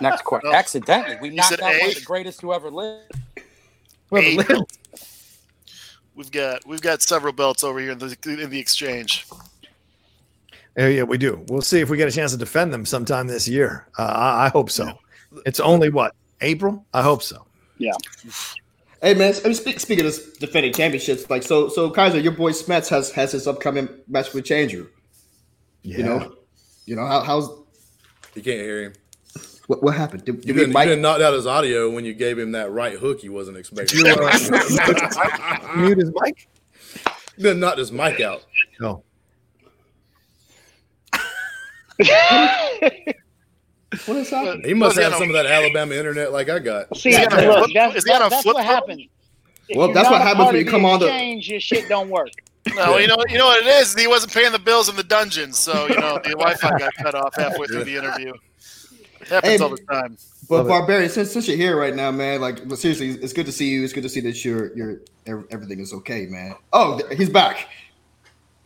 Next question. No. Accidentally. We knocked said out one of the greatest who ever lived. Eight. We've got we've got several belts over here in the in the exchange. Yeah, yeah, we do. We'll see if we get a chance to defend them sometime this year. Uh, I, I hope so. It's only what April. I hope so. Yeah. Hey man, I mean, speak, speaking of defending championships, like so, so Kaiser, your boy Smets has has his upcoming match with Changer. Yeah. You know, you know how, how's You can't hear him. what, what happened? Did, You did we didn't, you mic? didn't knock out his audio when you gave him that right hook he wasn't expecting. You, mute his mic. then knocked his mic out. No. *laughs* *laughs* What is happening? He must have some of that Alabama internet like I got. See, Is he look, a flip- that's, is he on a that- that's what phone? happens. If Well, that's what happens when you come on the- change. Your shit don't work. No, you know you know what it is. He wasn't paying the bills in the dungeon, so you know the Wi-Fi got cut off halfway through the *laughs* interview. It Happens Hey, all the time. But Love it. Barbarian, since, since you're here right now, man, like, but seriously, it's good to see you. It's good to see that you're you're everything is okay, man. Oh, he's back.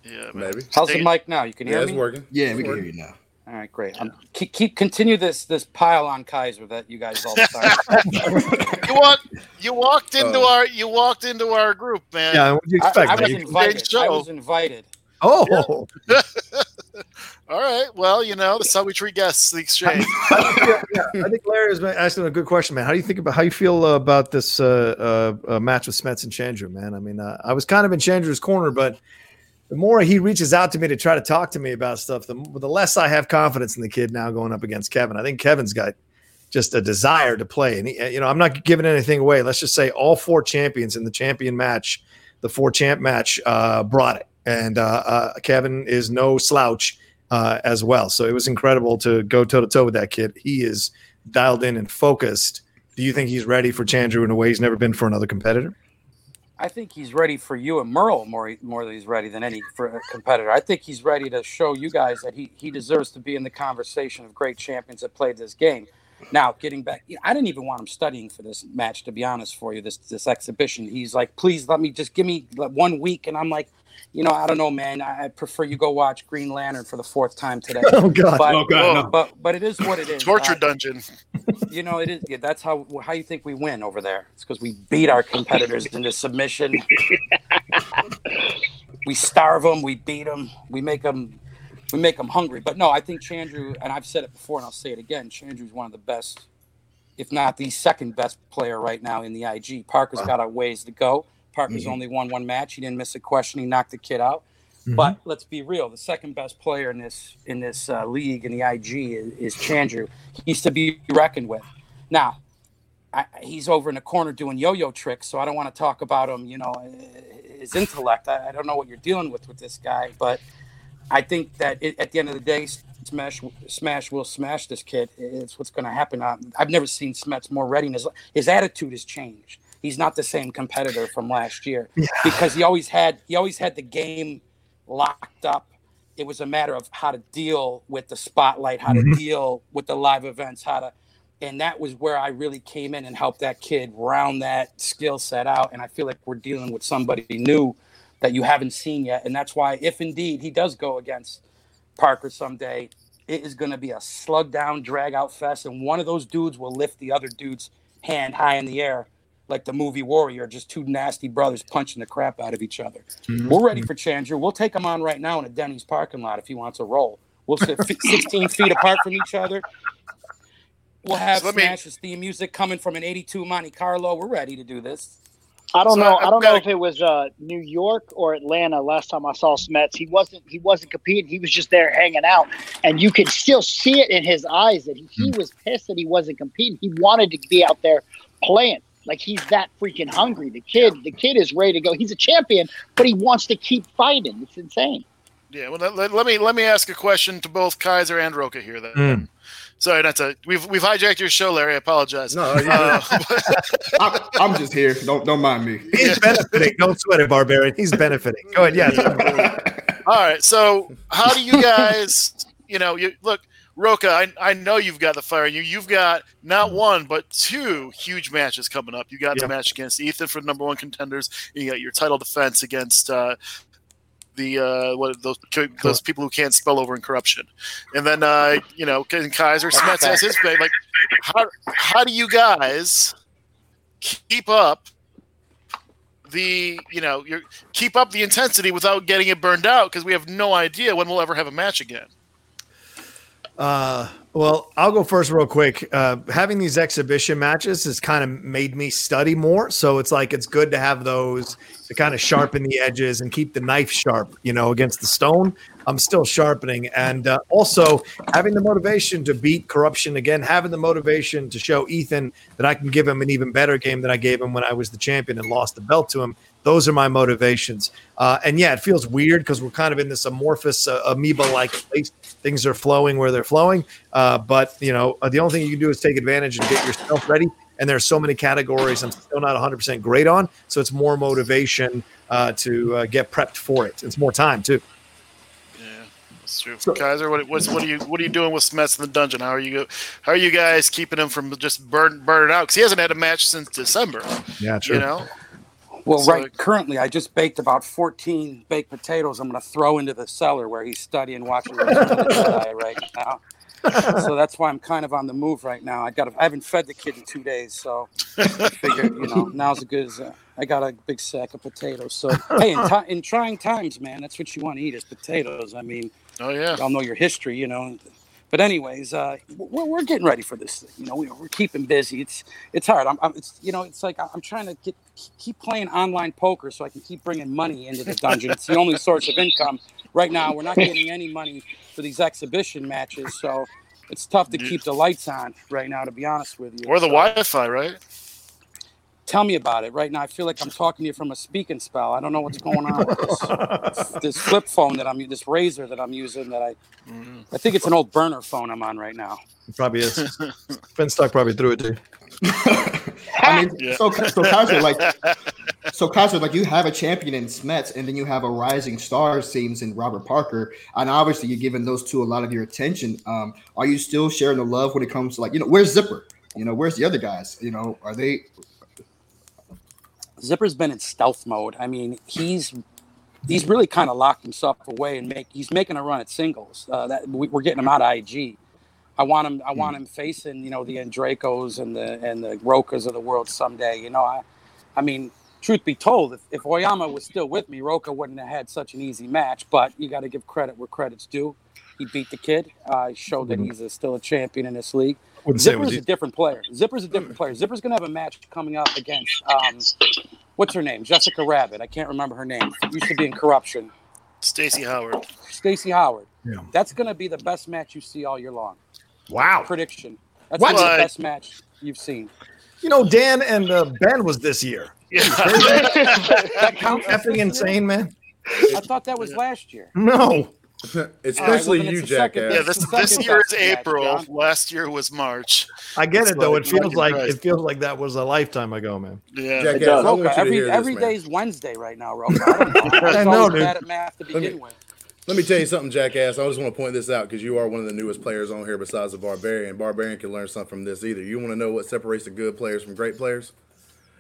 Yeah, man. Maybe. How's the it- mic now? You can hear Yeah, hear it's me? working. Yeah, It's we can hear you now. All right, great. Um, keep, keep continue this this pile on Kaiser that you guys all the *laughs* time. You walked you walked into Uh, our you walked into our group, man. Yeah. What do you expect? I was invited. I was invited. oh, *laughs* All right. Well, you know that's how we treat guests. The exchange. *laughs* yeah, yeah. I think Larry is asking a good question, man. How do you think about how you feel uh, about this uh, uh, uh, match with Smets and Chandra, man? I mean, uh, I was kind of in Chandra's corner, but the more he reaches out to me to try to talk to me about stuff, the, the less I have confidence in the kid now going up against Kevin. I think Kevin's got just a desire to play, and he, you know, I'm not giving anything away. Let's just say all four champions in the champion match, the four champ match, uh, brought it, and uh, uh, Kevin is no slouch uh, as well. So it was incredible to go toe to toe with that kid. He is dialed in and focused. Do you think he's ready for Chandru in a way he's never been for another competitor? I think he's ready for you and Merle more more than he's ready than any a uh, competitor. I think he's ready to show you guys that he he deserves to be in the conversation of great champions that played this game. Now, getting back, I didn't even want him studying for this match, to be honest, for you this this exhibition. He's like, please let me just give me one week, and I'm like, you know, I don't know, man. I I prefer you go watch Green Lantern for the fourth time today. *laughs* Oh God! But, Oh, God, no. but but it is what it is. Torture Uh, dungeon. you know, it is. Yeah, that's how how you think we win over there. It's because we beat our competitors into submission. *laughs* we starve them. We beat them. We make them. We make them hungry. But no, I think Chandru, and I've said it before, and I'll say it again. Chandru is one of the best, if not the second best player right now in the IG. Parker's got a ways to go. Parker's Mhm. only won one match. He didn't miss a question. He knocked the kid out. But let's be real: the second best player in this in this uh, league in the IG is, is Chandru. He's to be reckoned with. Now, I, he's over in the corner doing yo-yo tricks, so I don't want to talk about him. You know, his intellect. I, I don't know what you're dealing with with this guy, but I think that it, at the end of the day, Smash Smash will smash this kid. It's what's going to happen. Uh, I've never seen Smets more ready. His, his attitude has changed. He's not the same competitor from last year because he always had he always had the game locked up. It was a matter of how to deal with the spotlight, how Mhm. to deal with the live events, how to, and that was where I really came in and helped that kid round that skill set out. And I feel like we're dealing with somebody new that you haven't seen yet. And that's why, if indeed he does go against Parker someday, it is going to be a slug down, drag out fest. And one of those dudes will lift the other dude's hand high in the air, like the movie Warrior, just two nasty brothers punching the crap out of each other. We're ready for Chandru. We'll take him on right now in a Denny's parking lot if he wants a roll. We'll sit *laughs* 16 feet apart from each other. We'll have So let me- theme music coming from an 82 Monte Carlo. We're ready to do this. I don't So know. I've I don't know a- if it was uh, New York or Atlanta. Last time I saw Smets, he wasn't. He wasn't competing. He was just there hanging out, and you could still see it in his eyes that he, he was pissed that he wasn't competing. He wanted to be out there playing. Like he's that freaking hungry. The kid, the kid is ready to go. He's a champion, but he wants to keep fighting. It's insane. Yeah, well, let, let me let me ask a question to both Kaiser and Rocha here. Then, Mm. sorry, that's a we've we've hijacked your show, Larry. I apologize. No, Uh, *laughs* I'm, I'm just here. Don't don't mind me. He's benefiting. Don't sweat it, Barbarian. He's benefiting. Go ahead. Yes. *laughs* all right. So, how do you guys? You know, you look, Rocha. I, I know you've got the fire in you. You've got not one but two huge matches coming up. You got Yeah. the match against Ethan for number one contenders. You got your title defense against. Uh, the uh, what those those people who can't spell over in corruption, and then uh, you know and Kaiser Smets has his big like how how do you guys keep up the you know you keep up the intensity without getting it burned out because we have no idea when we'll ever have a match again. Uh, well, I'll go first real quick. Uh, having these exhibition matches has kind of made me study more. So it's like it's good to have those to kind of sharpen the edges and keep the knife sharp, you know, against the stone. I'm still sharpening. And uh, also having the motivation to beat corruption again, having the motivation to show Ethan that I can give him an even better game than I gave him when I was the champion and lost the belt to him. Those are my motivations. Uh, and yeah, it feels weird because we're kind of in this amorphous uh, amoeba like place. Things are flowing where they're flowing. Uh, but, you know, the only thing you can do is take advantage and get yourself ready. And there's so many categories I'm still not 100% great on. So it's more motivation uh, to uh, get prepped for it. It's more time, too. Yeah, that's true. So- Kaiser, what, what's, what are you what are you doing with Smets in the dungeon? How are you how are you guys keeping him from just burn burning out? Because he hasn't had a match since December. Yeah, true. You know, Well, So- right currently, I just baked about 14 baked potatoes. I'm going to throw into the cellar where he's studying, watching the *laughs* Jedi right now. So that's why I'm kind of on the move right now. I got I haven't fed the kid in two days, so I figured you know now's as good as uh, I got a big sack of potatoes. So hey, in, ti in trying times, man, that's what you want to eat is potatoes. I mean, oh yeah, y'all know your history, you know. But anyways, uh, we're, we're getting ready for this. Thing. You know, we, we're keeping busy. It's it's hard. I'm, I'm it's you know it's like I'm trying to get keep playing online poker so I can keep bringing money into the dungeon. It's the only source of income right now. We're not *laughs* getting any money for these exhibition matches, so it's tough to keep the lights on right now. To be honest with you, or the So, Wi-Fi, right? Tell me about it right now. I feel like I'm talking to you from a speaking spell. I don't know what's going on with this, *laughs* this flip phone that I'm this razor that I'm using. That I Mm-hmm. I think it's an old burner phone I'm on right now. It probably is. *laughs* Finstock probably threw it to you. I mean, Yeah. so so Kaiser, like, *laughs* so Kaiser, like, you have a champion in Smets, and then you have a rising star, seems, in Robert Parker, and obviously you're giving those two a lot of your attention. Um, are you still sharing the love when it comes to like, you know, where's Zipper? You know, where's the other guys? You know, are they? Zipper's been in stealth mode. I mean, he's he's really kind of locked himself away and make he's making a run at singles. Uh, that we, we're getting him out of IG. I want him. I want him facing you know the Andracos and the and the Rochas of the world someday. You know, I, I mean, truth be told, if, if Oyama was still with me, Rocha wouldn't have had such an easy match. But you got to give credit where credit's due. He beat the kid. Uh, showed that he's a, still a champion in this league. Wouldn't say Zipper's a different player. Zipper's a different player. Zipper's gonna have a match coming up against um, what's her name? Jessica Rabbit. I can't remember her name. Used to be in Corruption. Stacy Howard. Stacy Howard. Yeah. That's gonna be the best match you see all year long. Wow. Prediction. That's What? gonna be What? the best match you've seen. You know, Dan and uh, Ben was this year. *laughs* Yeah. *laughs* That counts. as Effing insane, man. I thought that was last year. No. Especially well, you, it's the second jackass. yeah, this this year is best match, April. John. Last year was March. I get It's it though. like- It feels like like Christ. it feels like that was a lifetime ago, man. Yeah. Jackass, does. I want you Rocha, to every hear this, day's Wednesday right now, Rocha. I don't *laughs* know. I know, dude. bad at math to Let me- with. Let me tell you something, Jackass. I just want to point this out because you are one of the newest players on here besides the Barbarian. Barbarian can learn something from this either. You want to know what separates the good players from great players?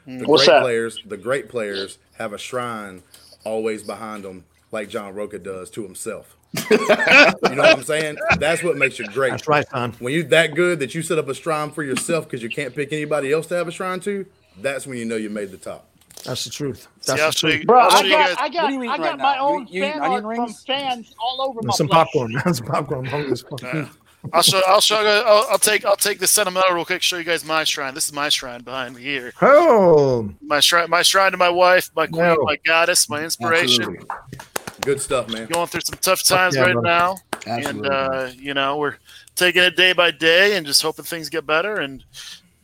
The hmm. What's great that? players, the great players have a shrine always behind them, like John Rocha does to himself. *laughs* you know what I'm saying? That's what makes you great. That's right, son. When you're that good that you set up a shrine for yourself because you can't pick anybody else to have a shrine to, that's when you know you made the top. That's the truth. That's I'll the show truth. Bro, I'll show I got. I got, are you eating I got right my now? own You- you fan onion art from rings? fans all over my There's some flesh. popcorn, man. *laughs* Some popcorn. I'm hungry as fuck. Yeah. I'll show. I'll show. I'll, I'll take. I'll take the sentimental real quick. Show you guys my shrine. This is my shrine behind me here. Oh, My shrine. My shrine to my wife, my queen, No. my goddess, my inspiration. Absolutely. Good stuff, man. Going through some tough times yeah, right brother. now, Absolutely. and uh, you know we're taking it day by day and just hoping things get better. And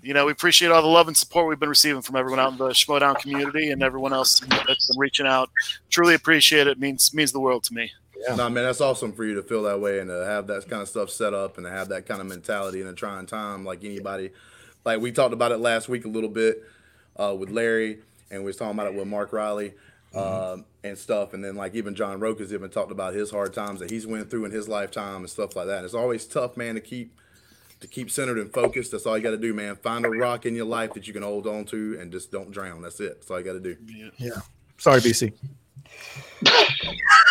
you know we appreciate all the love and support we've been receiving from everyone out in the Schmoedown community and everyone else that's been reaching out. Truly appreciate it. Means means the world to me. Yeah. No, man, that's awesome for you to feel that way and to have that kind of stuff set up and to have that kind of mentality in a trying time. Like anybody, like we talked about it last week a little bit uh, with Larry, and we was talking about it with Mark Riley um, and stuff. And then like even John Rochas even talked about his hard times that he's went through in his lifetime and stuff like that. And it's always tough, man, to keep to keep centered and focused. That's all you got to do, man. Find a rock in your life that you can hold on to and just don't drown. That's it. That's all you got to do. Yeah. Sorry, BC. *laughs*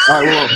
All right,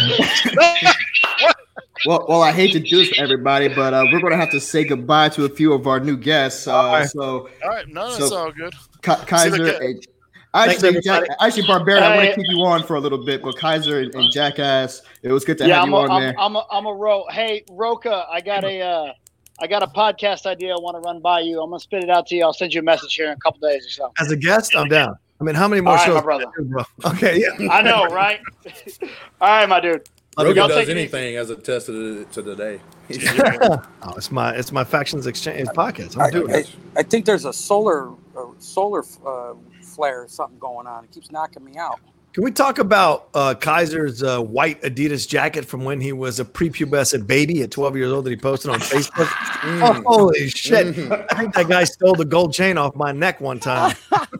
well, *laughs* well, well, I hate to do this for everybody, but uh, we're going to have to say goodbye to a few of our new guests. Uh, right. So, All right, no, So- that's all good. Ka- Kaiser, Look at- and- actually, Thanks, Jack, actually, Barbarian, I want Hey. to keep you on for a little bit, but Kaiser and, and Jackass, it was good to yeah, have I'm you a, on I'm, there. I'm a, I'm a ro. Hey, Rocha, I got a, uh, I got a podcast idea I want to run by you. I'm gonna spit it out to you. I'll send you a message here in a couple days or so. As a guest, I'm down. I mean, how many more All right, shows? my brother. bro? *laughs* Okay, yeah. I know, right? *laughs* All right, my dude. Rogan Y'all does take it easy. anything as a test to, to today. *laughs* Oh, it's my it's my factions exchange podcast. I'm doing I, it. I think there's a solar a solar uh, flare or something going on. It keeps knocking me out. Can we talk about uh, Kaiser's uh, white Adidas jacket from when he was a prepubescent baby at 12 years old that he posted on Facebook? Mm. Oh, holy shit! I think that guy stole the gold chain off my neck one time. *laughs*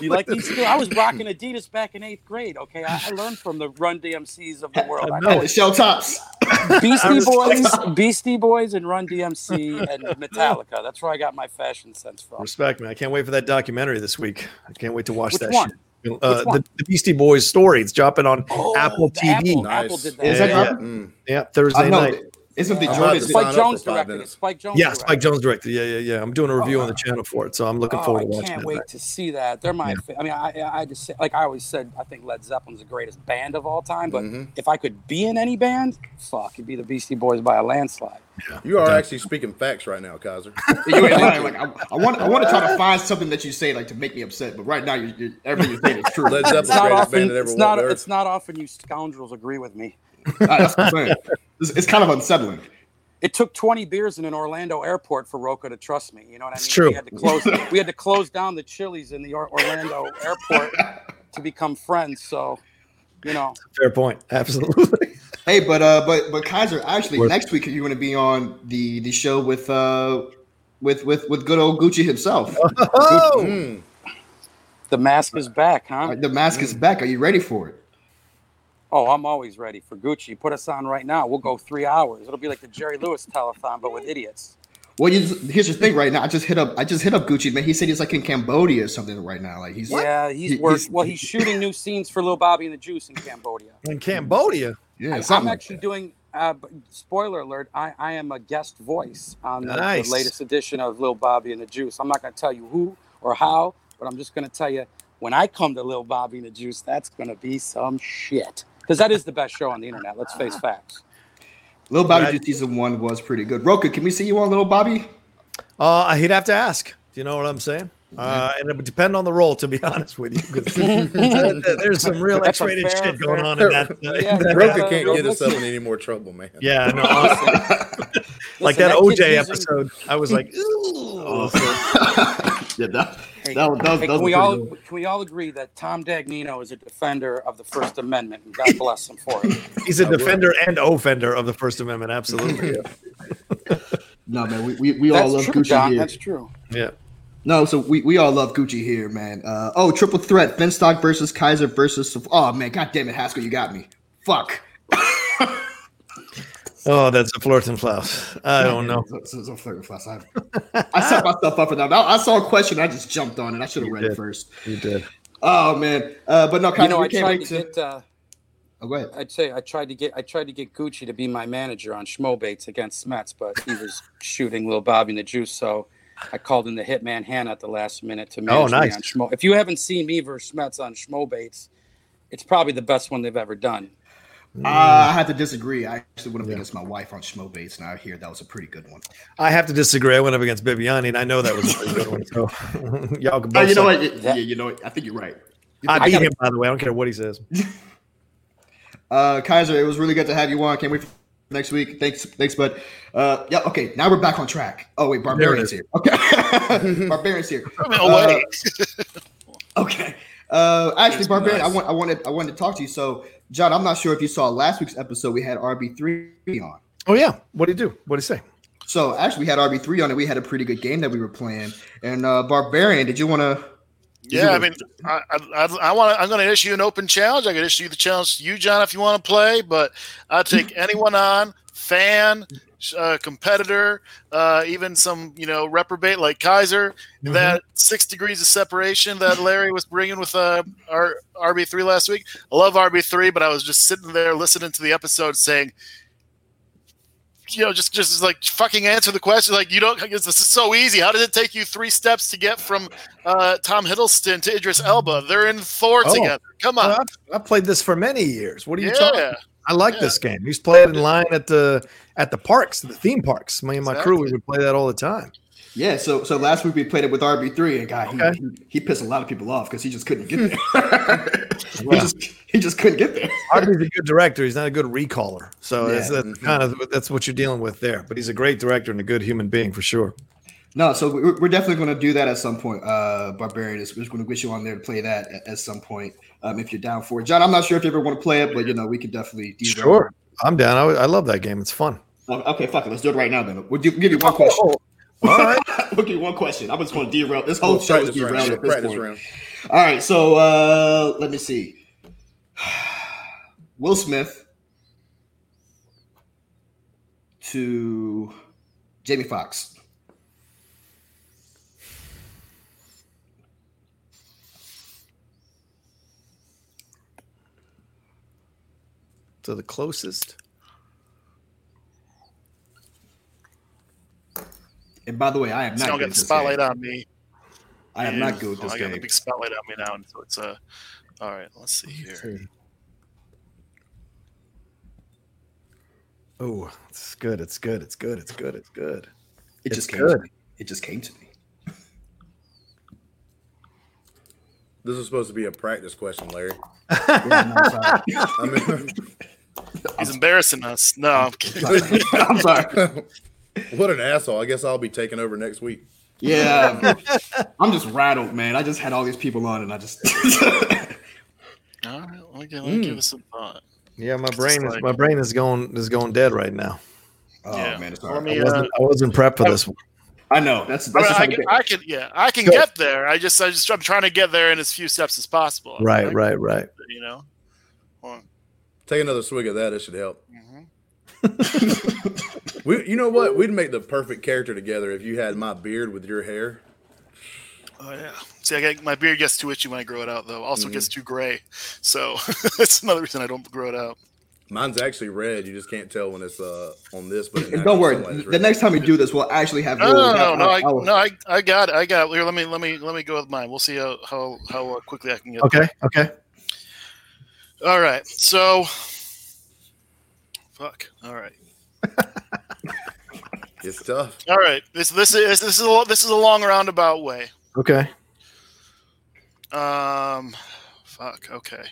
You like these? Too? I was rocking Adidas back in eighth grade. Okay, I, I learned from the Run DMCs of the world. I I know. the shell tops. *laughs* Beastie *laughs* Boys, Beastie Boys, and Run DMC and Metallica. That's where I got my fashion sense from. Respect, man. I can't wait for that documentary this week. I can't wait to watch Which that one? shit. Uh, the, the Beastie Boys story. It's dropping on Oh, Apple TV. Apple, Nice. Apple did that. Is that Yeah. dropping? Mm. Yeah, Thursday night. Isn't the I'm Jordan? about to Spike sign up Jonze for five directed it. minutes. Spike Jonze. Yeah, Spike it. Jonze directed. Yeah, yeah, yeah. I'm doing a review on the channel for it, so I'm looking Oh, forward I to watching it. I can't it. wait to see that. They're my. fa- I mean, I, I just say, like I always said, I think Led Zeppelin's the greatest band of all time. But Mhm. if I could be in any band, fuck, it'd be the Beastie Boys by a landslide. You are actually speaking facts right now, Kaiser. *laughs* You ain't lying. Like, I, I want, I want to try to find something that you say like to make me upset, but right now, you, you, everything you're saying is true. Led That's Zeppelin's It's not greatest often. band that ever It's walked not. the earth. It's not often you scoundrels agree with me. what I'm saying. It's, it's kind of unsettling. It took 20 beers in an Orlando airport for Rocha to trust me. You know what I mean? It's true. We had to close. *laughs* we had to close down the Chili's in the Orlando airport to become friends. So, you know, Fair point. Absolutely. *laughs* Hey, but uh, but but Kaiser, actually, What? next week you're going to be on the the show with uh with with with good old Gucci himself. *laughs* Oh, Mm. the mask is back, huh? The mask is back. Are you ready for it? Oh, I'm always ready for Gucci. Put us on right now. We'll go three hours. It'll be like the Jerry Lewis telethon, but with idiots. Well, you, here's the thing. Right now, I just hit up. I just hit up Gucci. Man, he said he's like in Cambodia or something right now. Like he's Yeah, he's He- work. he's- Well, he's shooting new scenes for Lil Bobby and the Juice in Cambodia. In Cambodia. yeah, I'm something. like actually doing. uh, spoiler alert, I, I am a guest voice on the, Nice. the latest edition of Lil Bobby and the Juice. I'm not going to tell you who or how, but I'm just going to tell you when I come to Lil Bobby and the Juice, that's going to be some shit. Because that is the best show on the internet. Let's face facts. Little Bobby Right. Season one was pretty good. Rocha, can we see you on Little Bobby? Uh, he'd have to ask. Do you know what I'm saying? Uh, and it would depend on the role, to be *laughs* honest with you. 'cause, *laughs* there's some real That's a X-rated fair- shit going fair- on in that. *laughs* uh, Yeah, that- Rocha uh, can't real get himself in any more trouble, man. yeah, no, honestly, like Listen, that OJ using- episode. I was like, ooh. Yeah, that, Hey, that, was- that, was- hey, that can we all good. can we all agree that Tom Dagnino is a defender of the First Amendment, and God bless him for it. *laughs* He's a defender and offender of the First Amendment. Absolutely. *laughs* No, man, we, we, we all love true, Gucci John. here. That's true. Yeah. No, so we, we all love Gucci here, man. Uh, oh, triple threat: Finstock versus Kaiser versus. Oh man, god damn it, Haskell, you got me. Fuck. *laughs* Oh, that's a Flirton Klaus. I don't know. It's- it's a flirting flash. I, *laughs* I set myself up for that. I, I saw a question, I just jumped on it. I should have You read it first. You did. Oh man, uh, but no, You know, I can't tried to to. get. Uh, oh, go ahead. I'd say I tried to get I tried to get Gucci to be my manager on Schmobates against Smets, but he was *laughs* shooting little Bobby in the juice, so I called in the hitman Hannah at the last minute to manage Oh, nice. me on Schmo. If you haven't seen me versus Smets on Schmobates, it's probably the best one they've ever done. Uh, I have to disagree. I actually went up against my wife on Schmo Bates, and I hear that was a pretty good one. I have to disagree. I went up against Bibiani, and I know that was a pretty good one. So *laughs* y'all can Oh, both you know say- what? Yeah, you know what? I think you're right. I I beat gotta- him, by the way. I don't care what he says. *laughs* Uh, Kaiser, it was really good to have you on. Can't wait for next week. Thanks, thanks, bud. Uh, yeah, okay. Now we're back on track. Oh wait, *laughs* Barbarian's here. Okay, Barbarian's here. Uh. Okay. Uh, actually, That's Barbarian, I want, I wanted, I wanted to talk to you. So, John, I'm not sure if you saw last week's episode. We had RB three on. Oh yeah. What did he do? What did he say? So actually, we had RB three on, and we had a pretty good game that we were playing. And uh, Barbarian, did you want to? Yeah, I mean, I, I, I want to. I'm going to issue an open challenge. I could issue the challenge to you, John, if you want to play. But I'll take *laughs* anyone on, fan, uh, competitor, uh, even some you know reprobate like Kaiser. That six degrees of separation that Larry was bringing with uh, our RB three last week. I love RB three, but I was just sitting there listening to the episode saying. You know, just just like fucking answer the question. Like you don't. This is so easy. How did it take you three steps to get from uh, Tom Hiddleston to Idris Elba. They're in Thor Oh. together. Come on. I've, I've played this for many years. What are you yeah. talking? I like this game. We used to play it in line at the at the parks, the theme parks. Me and my crew, we Exactly. would play that all the time. Yeah. So, so last week we played it with RB three, and guy he, Okay. he, he pissed a lot of people off because he just couldn't get there. *laughs* he just he just couldn't get there. Harvey's a good director. He's not a good recaller. So that's, Yeah. that's kind of that's what you're dealing with there. But he's a great director and a good human being for sure. No, so we're, we're definitely going to do that at some point. Uh, Barbarian is we're just going to wish you on there to play that at, at some point um, if you're down for it. John, I'm not sure if you ever want to play it, but you know we could definitely do Sure, I'm down. I, I love that game. It's fun. Okay, fuck it. Let's do it right now then. We'll, we'll give you one question. All right. *laughs* we'll give you one question. I'm just going to derail this whole Little show is round. derailed little at this Practice point. round. All right, so uh, let me see. *sighs* Will Smith to Jamie Foxx. To the closest. And by the way, I am not gonna good get the spotlight game. on me. I am not good at So this I got the big spotlight on me now, and so it's uh, all right. Let's see here. Oh, it's good. It's good. It's good. It's good. It's good. It It's just came good. to me. It just came to me. This is supposed to be a practice question, Larry. *laughs* Yeah, no, I'm. *laughs* I mean, He's embarrassing us. No, I'm kidding. I'm sorry. *laughs* what an asshole. I guess I'll be taking over next week. Yeah, I'm just rattled, man. I just had all these people on, and I just. *laughs* All right, let me, give, let me Mm. give it some thought. Yeah, my brain is like- my brain is going is going dead right now. oh Yeah. man, it's hard. me, I uh, wasn't, I wasn't prepped for this one. I know that's I, that's just I, can, I can, yeah, I can Go. get there. I just, I just, I'm trying to get there in as few steps as possible. Right, right, right. You know. Well, Take another swig of that. It should help. mhm. *laughs* We, you know what? We'd make the perfect character together if you had my beard with your hair. Oh yeah. See, I get, my beard gets too itchy when I grow it out, though. Also Mm-hmm. gets too gray, so *laughs* that's another reason I don't grow it out. Mine's actually red. You just can't tell when it's uh on this. But don't worry, the next time we do this, we'll actually have. No, rules. no, no, no, I, I- I no, I, I got it. I got it. Here, let me, let me, let me go with mine. We'll see how, how, how uh, quickly I can get. Okay. Okay. All right. So, fuck. All right. *laughs* It's tough. All right. This, this is, this is a, this is a long roundabout way. Okay. Um, fuck. Okay.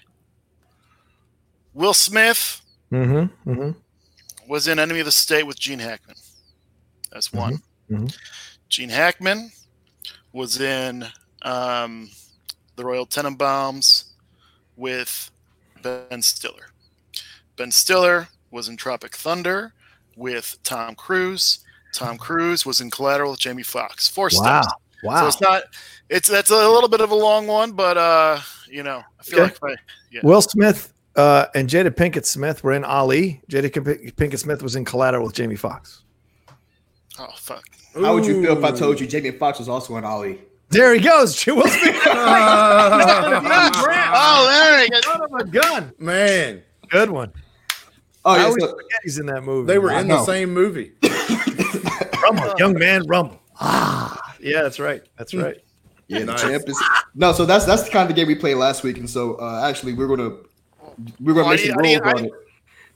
Will Smith Mm-hmm. Mm-hmm. was in Enemy of the State with Gene Hackman. That's one. mhm. Gene Hackman was in um, the Royal Tenenbaums with Ben Stiller. Ben Stiller was in Tropic Thunder with Tom Cruise. Tom Cruise was in Collateral with Jamie Foxx. Four Wow. steps. So Wow. it's not. It's that's a little bit of a long one, but uh, you know, I feel Okay. like I, yeah. Will Smith uh, and Jada Pinkett Smith were in Ali. Jada Pinkett Smith was in Collateral with Jamie Foxx. Oh fuck. How would you feel if I told you Jamie Foxx was also on Ali? There he goes. Will Smith. *laughs* *laughs* *laughs* Oh, there you go. Son of a gun. Man, Good one. Oh I yeah, always so, forget he's in that movie. they were I in the same movie. Rumble, young man, rumble. Ah, yeah, that's right. That's right. yeah, the Nice. champ is no. So that's that's the kind of game we played last week, and so uh, actually we're gonna we're gonna Oh, I make some rules need- on need- it.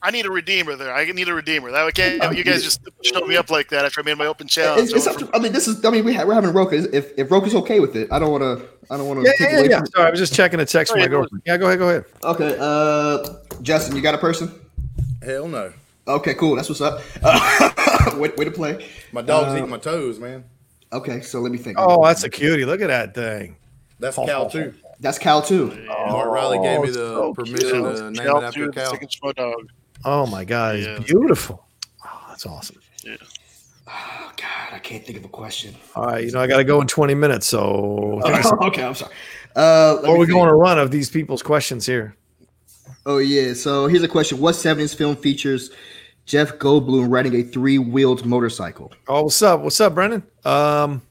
I need a redeemer there. I need a redeemer. That okay? Uh, You guys just showed me up like that after I made my open challenge. It's, it's up to, I mean, this is. I mean, we ha- we're having Rocha. If if Rocha's okay with it, I don't want to. I don't want to Yeah, take yeah, away yeah. from. Sorry, I was just checking a text Oh, yeah, go. Yeah, go ahead. Go ahead. Okay, uh, Justin, you got a person? Hell no. Okay, cool. That's what's up. Uh, *laughs* way, way to play. My dog's Uh, eating my toes, man. Okay, so let me think. Oh, that's a cutie. Look at that thing. That's Cal too. that's Cal too. Mark Riley gave me the so permission cute. to name Shell it after to the Cal. Second show dog. Oh my god, it's Yeah. beautiful. Oh, that's awesome. Oh God, I can't think of a question. All right, you know I got to go in 20 minutes, so *laughs* *laughs* okay, I'm sorry. Uh, let or we think. go on a run of these people's questions here. Oh yeah. So here's a question: What '70s film features Jeff Goldblum riding a three-wheeled motorcycle? Oh, what's up? What's up, Brendan? Um,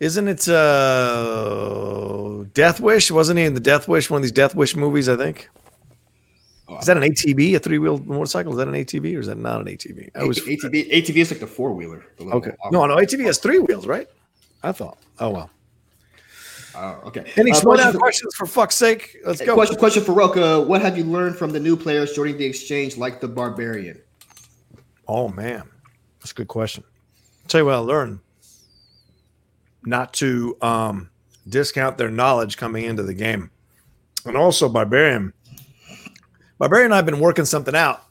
isn't it uh Death Wish? Wasn't he in the Death Wish? One of these Death Wish movies, I think. Is that an ATV, a three-wheeled motorcycle? Is that an ATV or is that not an ATV? I was ATV. ATV is like the four-wheeler. okay. No, no, ATV has three wheels, right? I thought. Oh well. Oh, okay. Any Uh, down questions for fuck's sake? Let's go. Question, question for Rocha. What have you learned from the new players joining the exchange, like the Barbarian? Oh man, that's a good question. I'll tell you what I learned: not to um, discount their knowledge coming into the game, and also Barbarian. Barbarian and I've been working something out,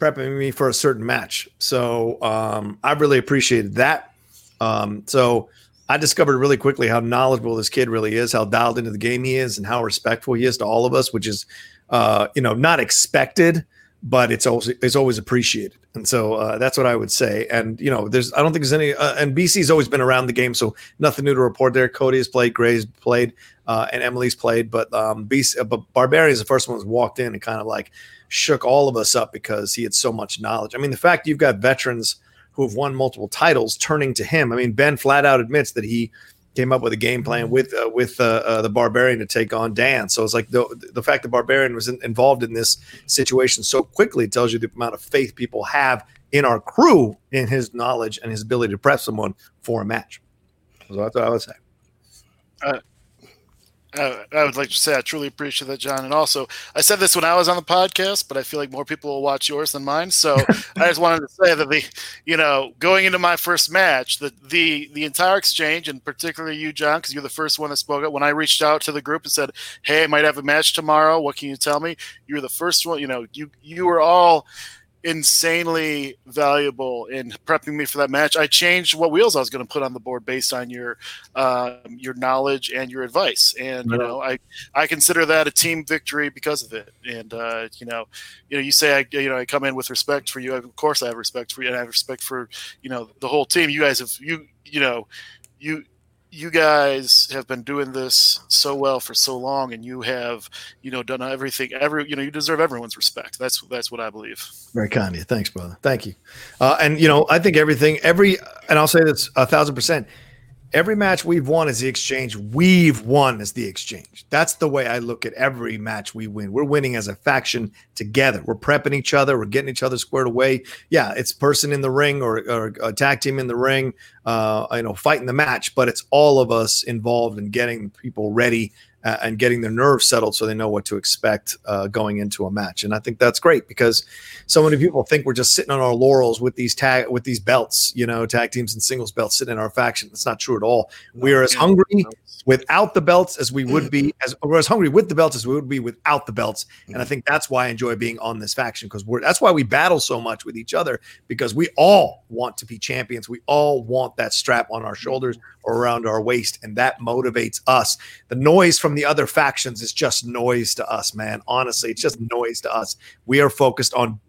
prepping me for a certain match. So um, I really appreciated that. Um, so I discovered really quickly how knowledgeable this kid really is, how dialed into the game he is, and how respectful he is to all of us, which is, uh, you know, not expected, but it's always it's always appreciated. And so uh, that's what I would say. And you know, there's I don't think there's any. Uh, and BC's always been around the game, so nothing new to report there. Cody has played, Grae's played, uh, and Emily's played, but um, BC, uh, but Barbarian is the first one who's walked in and kind of like shook all of us up because he had so much knowledge. I mean, the fact you've got veterans who have won multiple titles turning to him. I mean, Ben flat out admits that he came up with a game plan with uh, with uh, uh, the Barbarian to take on Dan. So it's like the the fact that Barbarian was in, involved in this situation so quickly tells you the amount of faith people have in our crew in his knowledge and his ability to prep someone for a match. So that's what I would say. Uh, I would like to say I truly appreciate that, John. And also, I said this when I was on the podcast, but I feel like more people will watch yours than mine. So *laughs* I just wanted to say that the, you know, going into my first match, the the the entire exchange, and particularly you, John, because you're the first one that spoke up. When I reached out to the group and said, "Hey, I might have a match tomorrow. What can you tell me?" You were the first one. You know, you you were all insanely valuable in prepping me for that match. I changed what wheels I was going to put on the board based on your um, your knowledge and your advice, and you know I I consider that a team victory because of it. And uh, you know, you know, you say I you know I come in with respect for you. Of course, I have respect for you, and I have respect for you know the whole team. You guys have you you know you you guys have been doing this so well for so long and you have you know done everything every you know you deserve everyone's respect that's that's what i believe Very kind of you. Thanks, brother. Thank you. Uh, and you know, I think everything, every, and I'll say this a thousand percent. Every match we've won is the exchange. We've won as the exchange. That's the way I look at every match we win. We're winning as a faction together. We're prepping each other. We're getting each other squared away. Yeah, it's person in the ring or, or a tag team in the ring, uh, you know, fighting the match, but it's all of us involved in getting people ready and getting their nerves settled so they know what to expect uh, going into a match. And I think that's great because so many people think we're just sitting on our laurels with these tag with these belts, you know, tag teams and singles belts sitting in our faction. That's not true at all. We are as hungry without the belts as we would be as or as hungry with the belts as we would be without the belts. And I think that's why I enjoy being on this faction because we're that's why we battle so much with each other because we all want to be champions. We all want that strap on our shoulders or around our waist, and that motivates us. The noise from the other factions is just noise to us, man. Honestly, it's just noise to us. We are focused on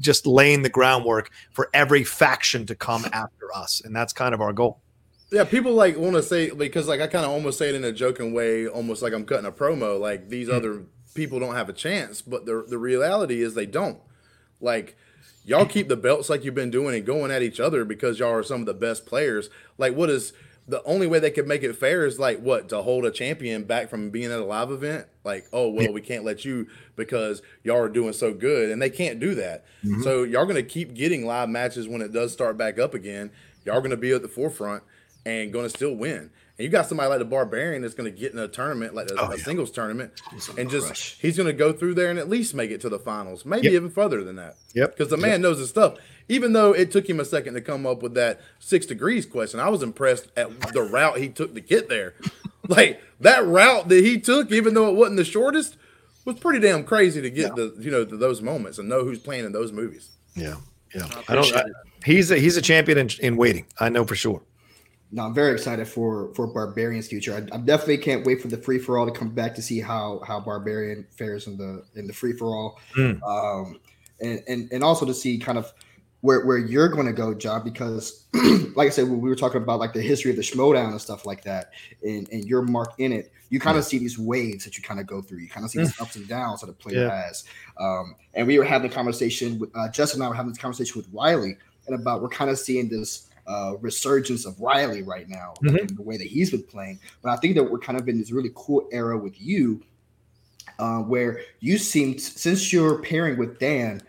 just laying the groundwork for every faction to come after us, and that's kind of our goal. Yeah, people like want to say because like I kind of almost say it in a joking way, almost like I'm cutting a promo. Like these mm-hmm. other people don't have a chance, but the the reality is they don't. Like y'all keep the belts like you've been doing and going at each other because y'all are some of the best players. Like what is the only way they could make it fair is like what to hold a champion back from being at a live event. Like, oh well, we can't let you because y'all are doing so good, and they can't do that. Mm-hmm. So y'all gonna keep getting live matches when it does start back up again. Y'all gonna be at the forefront and going to still win. And you got somebody like the Barbarian that's going to get in a tournament, like a, oh, a yeah. singles tournament, and just crush. he's going to go through there and at least make it to the finals, maybe yep. even further than that. Yep. Because the man yep. knows his stuff. Even though it took him a second to come up with that six degrees question, I was impressed at the route he took to get there. *laughs* like that route that he took, even though it wasn't the shortest, was pretty damn crazy to get yeah. the you know to those moments and know who's playing in those movies. Yeah, yeah. I, I don't. I, he's a he's a champion in, in waiting. I know for sure no, I'm very excited for for Barbarian's future. I, I, definitely can't wait for the free for all to come back to see how how Barbarian fares in the in the free for all, mm. um, and and and also to see kind of where where you're going to go, John. Because *clears throat* like I said, we were talking about like the history of the Schmoedown and stuff like that, and and your mark in it. You kind of see these waves that you kind of go through. You kind of see these ups and downs that a player yeah. has. Um, and we were having a conversation with uh, Justin and I were having this conversation with Riley, and about we're kind of seeing this uh, resurgence of Riley right now, mm-hmm. the way that he's been playing. But I think that we're kind of in this really cool era with you, uh, where you seem, since you're pairing with Dan,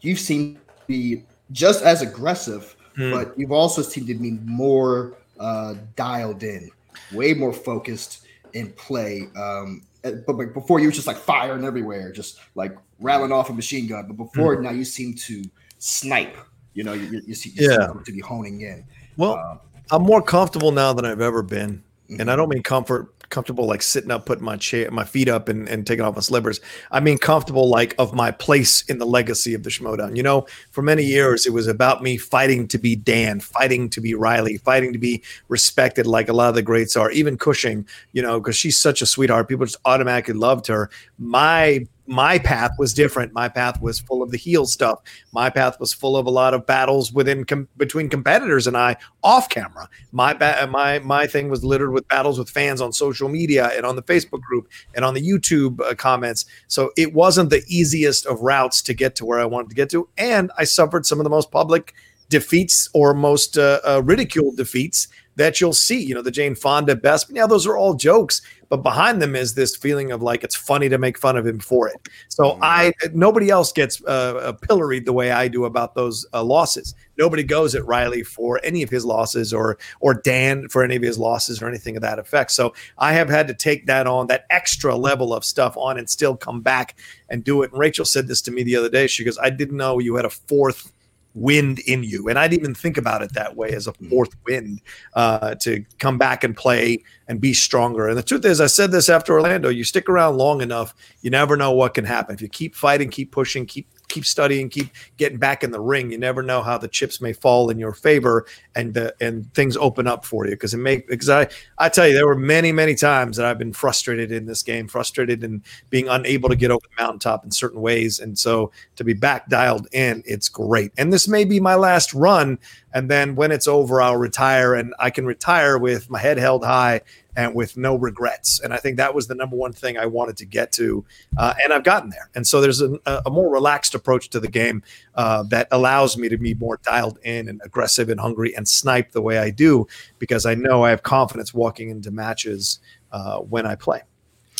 you've seemed to be just as aggressive, mm. but you've also seemed to be more uh, dialed in, way more focused in play. Um, eh, but before, you were just like firing everywhere, just like rattling off a machine gun. But before, mm. now you seem to snipe you know, you, you, you yeah. to be honing in. Well, uh, I'm more comfortable now than I've ever been. Mm-hmm. And I don't mean comfort comfortable like sitting up, putting my chair, my feet up, and, and taking off my slippers. I mean comfortable like of my place in the legacy of the Schmoedown. You know, for many years it was about me fighting to be Dan, fighting to be Riley, fighting to be respected like a lot of the greats are. Even Cushing, you know, because she's such a sweetheart, people just automatically loved her. My my path was different. My path was full of the heel stuff. My path was full of a lot of battles within com- between competitors and I off camera. My ba- my my thing was littered with battles with fans on social media and on the Facebook group and on the YouTube uh, comments. So it wasn't the easiest of routes to get to where I wanted to get to, and I suffered some of the most public defeats or most uh, uh, ridiculed defeats that you'll see. You know, the Jane Fonda best. Yeah, those are all jokes, but behind them is this feeling of like it's funny to make fun of him for it. So mm-hmm. I nobody else gets uh, uh, pilloried the way I do about those uh, losses. Nobody goes at Riley for any of his losses or or Dan for any of his losses or anything of that effect. So I have had to take that on that extra level of stuff on and still come back and do it. And Rachel said this to me the other day. She goes, "I didn't know you had a fourth wind in you. And I didn't even think about it that way as a hmm. fourth wind uh, to come back and play and be stronger. And the truth is, I said this after Orlando you stick around long enough, you never know what can happen. If you keep fighting, keep pushing, keep keep studying, keep getting back in the ring. You never know how the chips may fall in your favor and the, and things open up for you. Because it may because I I tell you there were many many times that I've been frustrated in this game, frustrated and being unable to get over the mountaintop in certain ways. And so to be back dialed in, it's great. And this may be my last run. And then when it's over, I'll retire and I can retire with my head held high and with no regrets. And I think that was the number one thing I wanted to get to, uh, and I've gotten there. And so there's a, a more relaxed approach to the game uh, that allows me to be more dialed in and aggressive and hungry and snipe the way I do because I know I have confidence walking into matches uh, when I play.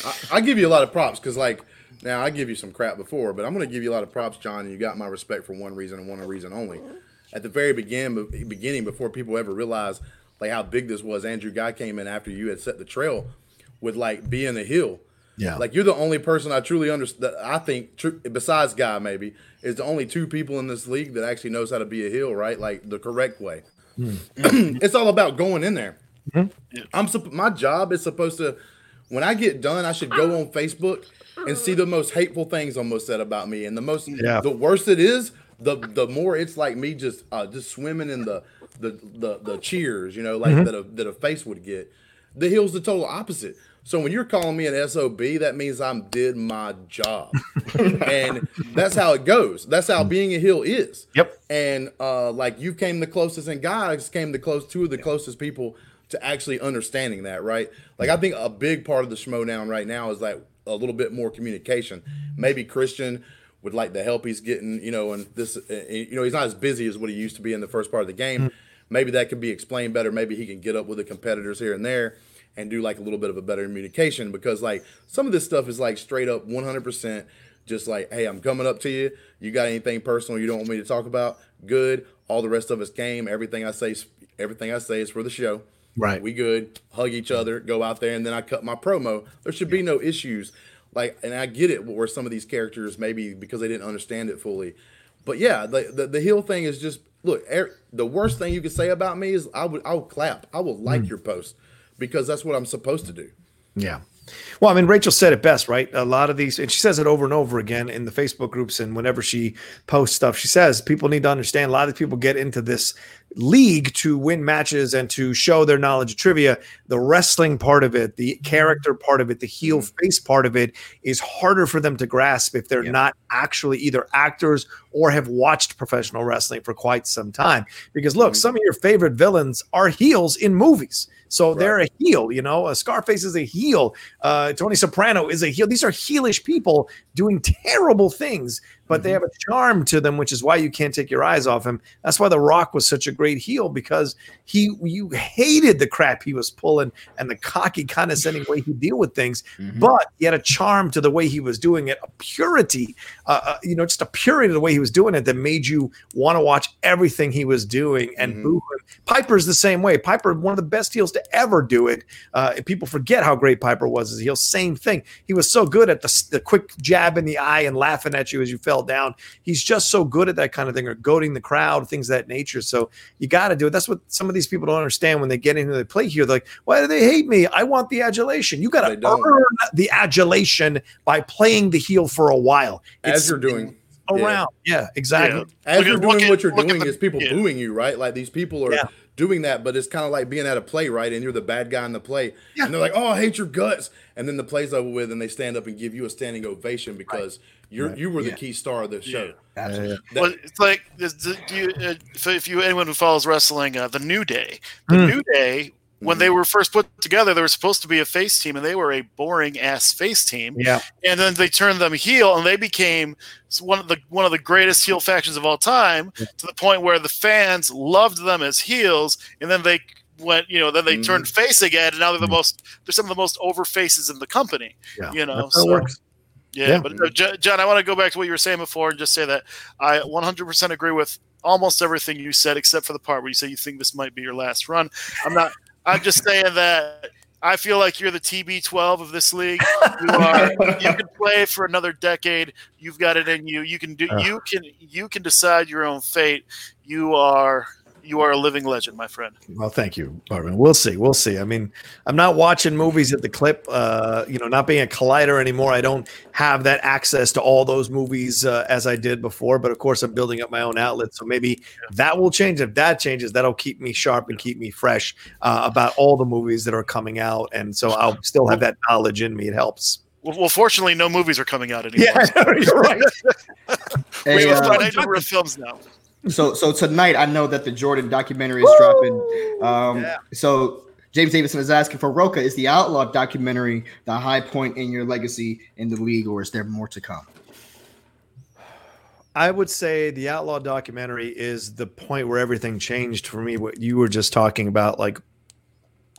I, I give you a lot of props because, like, now I give you some crap before, but I'm going to give you a lot of props, John. And you got my respect for one reason and one reason only. At the very begin, beginning, before people ever realized like how big this was, Andrew Guy came in after you had set the trail with like being a heel. Yeah, like you're the only person I truly understand. I think, tr- besides Guy, maybe is the only two people in this league that actually knows how to be a heel, right? Like the correct way. Mm. *clears throat* it's all about going in there. Mm-hmm. I'm my job is supposed to. When I get done, I should go on Facebook and see the most hateful things almost said about me, and the most yeah. the worse it is, the the more it's like me just uh, just swimming in the the the, the cheers, you know, like mm-hmm. that a, that a face would get. The hill's the total opposite. So when you're calling me an SOB, that means I'm did my job. *laughs* and that's how it goes. That's how being a hill is. Yep. And uh like you came the closest and guys came the close two of the closest people to actually understanding that, right? Like I think a big part of the Schmoedown right now is like a little bit more communication. Maybe Christian would like the help he's getting, you know, and this, uh, you know, he's not as busy as what he used to be in the first part of the game. Mm-hmm. Maybe that could be explained better. Maybe he can get up with the competitors here and there and do like a little bit of a better communication because like some of this stuff is like straight up 100% just like hey i'm coming up to you. You got anything personal you don't want me to talk about? Good. All the rest of us game everything i say everything i say is for the show. Right. We good. Hug each other. Go out there and then i cut my promo. There should be no issues. Like and i get it where some of these characters maybe because they didn't understand it fully. But yeah the the, the heel thing is just look er, the worst thing you could say about me is i would i would clap. I will like mm. your post because that's what I'm supposed to do. Yeah. Well, I mean, Rachel said it best, right? A lot of these, and she says it over and over again in the Facebook groups and whenever she posts stuff, she says people need to understand a lot of people get into this league to win matches and to show their knowledge of trivia. The wrestling part of it, the character part of it, the heel mm-hmm. face part of it is harder for them to grasp if they're yeah. not actually either actors or have watched professional wrestling for quite some time. Because look, mm-hmm. some of your favorite villains are heels in movies. So right. they're a heel, you know. A Scarface is a heel. Uh, Tony Soprano is a heel. These are heelish people doing terrible things but mm-hmm. they have a charm to them, which is why you can't take your eyes off him. That's why The Rock was such a great heel because he you hated the crap he was pulling and the cocky, condescending way he deal with things, mm-hmm. but he had a charm to the way he was doing it, a purity, uh, uh, you know, just a purity to the way he was doing it that made you want to watch everything he was doing and mm-hmm. boo him. Piper's the same way. Piper, one of the best heels to ever do it. Uh, people forget how great Piper was as a heel. Same thing. He was so good at the, the quick jab in the eye and laughing at you as you fell down. He's just so good at that kind of thing or goading the crowd, things of that nature. So you got to do it. That's what some of these people don't understand when they get into the play here. They're like, why do they hate me? I want the adulation. You got to earn the adulation by playing the heel for a while. As you're doing around. Yeah, yeah exactly. Yeah. As you're doing at, what you're doing the, is people yeah. booing you, right? Like these people are doing that, but it's kind of like being at a play, right? And you're the bad guy in the play. And they're like, oh, I hate your guts. And then the play's over with and they stand up and give you a standing ovation because right. You're right. you were the key star of the show. Absolutely. That, well, it's like do you, uh, if you anyone who follows wrestling, uh, the New Day, the mm. New Day. When mm they were first put together, they were supposed to be a face team, and they were a boring ass face team. Yeah. And then they turned them heel, and they became one of the one of the greatest heel factions of all time, yeah. to the point where the fans loved them as heels, and then they went, you know, then they mm turned face again, and now they're the mm most they're some of the most over faces in the company. Yeah. You know, so yeah, yeah. but uh, John, I want to go back to what you were saying before and just say that I 100% agree with almost everything you said, except for the part where you say you think this might be your last run. I'm not. I'm just saying that I feel like you're the TB12 of this league. You are. you can play for another decade. You've got it in you. You can do. Uh. You can. You can decide your own fate. You are you are a living legend, my friend. Well, thank you, Marvin. We'll see. We'll see. I mean, I'm not watching movies at the clip. Uh, you know, not being a collider anymore. I don't have that access to all those movies uh, as I did before. But of course, I'm building up my own outlet, so maybe that will change. If that changes, that'll keep me sharp and keep me fresh uh, about all the movies that are coming out, and so I'll still have that knowledge in me. It helps. Well, well, fortunately, no movies are coming out *laughs* anymore. Yeah, you're right. *laughs* we have a finite number of films now. So so tonight I know that the Jordan documentary is Woo! dropping. Um, yeah. So James Davison is asking for Rocha. Is the Outlaw documentary the high point in your legacy in the league, or is there more to come? I would say the Outlaw documentary is the point where everything changed for me. What you were just talking about, like,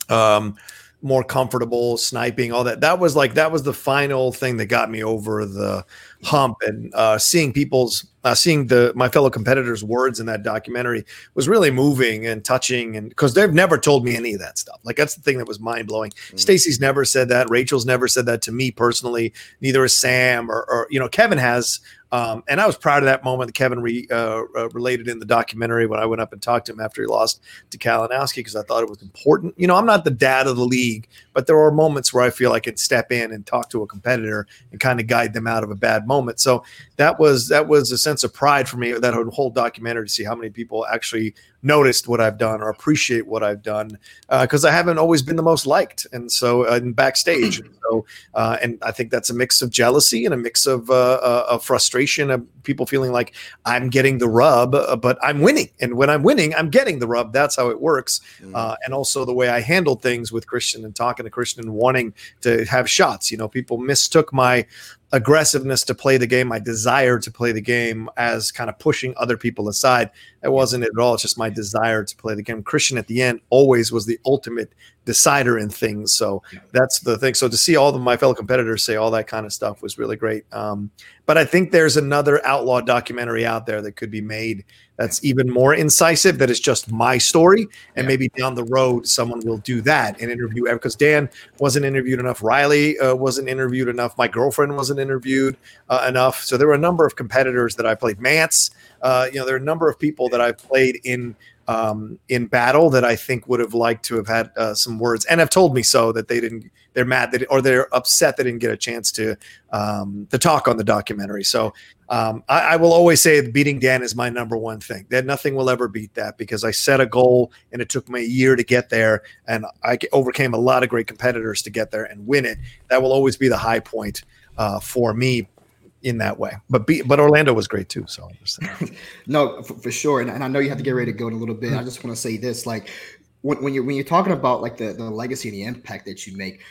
um, more comfortable sniping, all that. That was like that was the final thing that got me over the hump. And uh, seeing people's, uh, seeing the my fellow competitors' words in that documentary was really moving and touching. And because they've never told me any of that stuff. Like that's the thing that was mind blowing. Mm-hmm. Stacy's never said that. Rachel's never said that to me personally. Neither has Sam or, or you know Kevin has um, and I was proud of that moment that Kevin re, uh, uh, related in the documentary when I went up and talked to him after he lost to Kalinowski because I thought it was important. You know, I'm not the dad of the league, but there are moments where I feel I can step in and talk to a competitor and kind of guide them out of a bad moment. So that was that was a sense of pride for me that whole documentary to see how many people actually noticed what I've done or appreciate what I've done because uh, I haven't always been the most liked, and so uh, backstage, so uh, and I think that's a mix of jealousy and a mix of, uh, uh, of frustration of people feeling like I'm getting the rub, uh, but I'm winning, and when I'm winning, I'm getting the rub. That's how it works, mm. and also the way I handled things with Christian and talking to Christian and wanting to have shots. You know, people mistook my aggressiveness to play the game, my desire to play the game as kind of pushing other people aside. It wasn't it at all. It's just my desire to play the game. Christian at the end always was the ultimate decider in things. So that's the thing. So to see all of my fellow competitors say all that kind of stuff was really great. Um, but I think there's another outlaw documentary out there that could be made that's even more incisive that is just my story and yeah. maybe down the road someone will do that and interview because dan wasn't interviewed enough riley uh, wasn't interviewed enough my girlfriend wasn't interviewed uh, enough so there were a number of competitors that i played mance uh, you know there are a number of people that i've played in um, in battle that I think would have liked to have had uh, some words and have told me so that they didn't. They're mad that or they're upset they didn't get a chance to um, to talk on the documentary. So um, I, I, will always say beating Dan is my number one thing. That nothing will ever beat that because I set a goal and it took me a year to get there, and I overcame a lot of great competitors to get there and win it. That will always be the high point uh, for me in that way. But be, but Orlando was great too. So *laughs* no, for, for, sure. And, and, I know you have to get ready to go in a little bit. I just want to say this: like when, when you're when you're talking about like the the legacy and the impact that you make,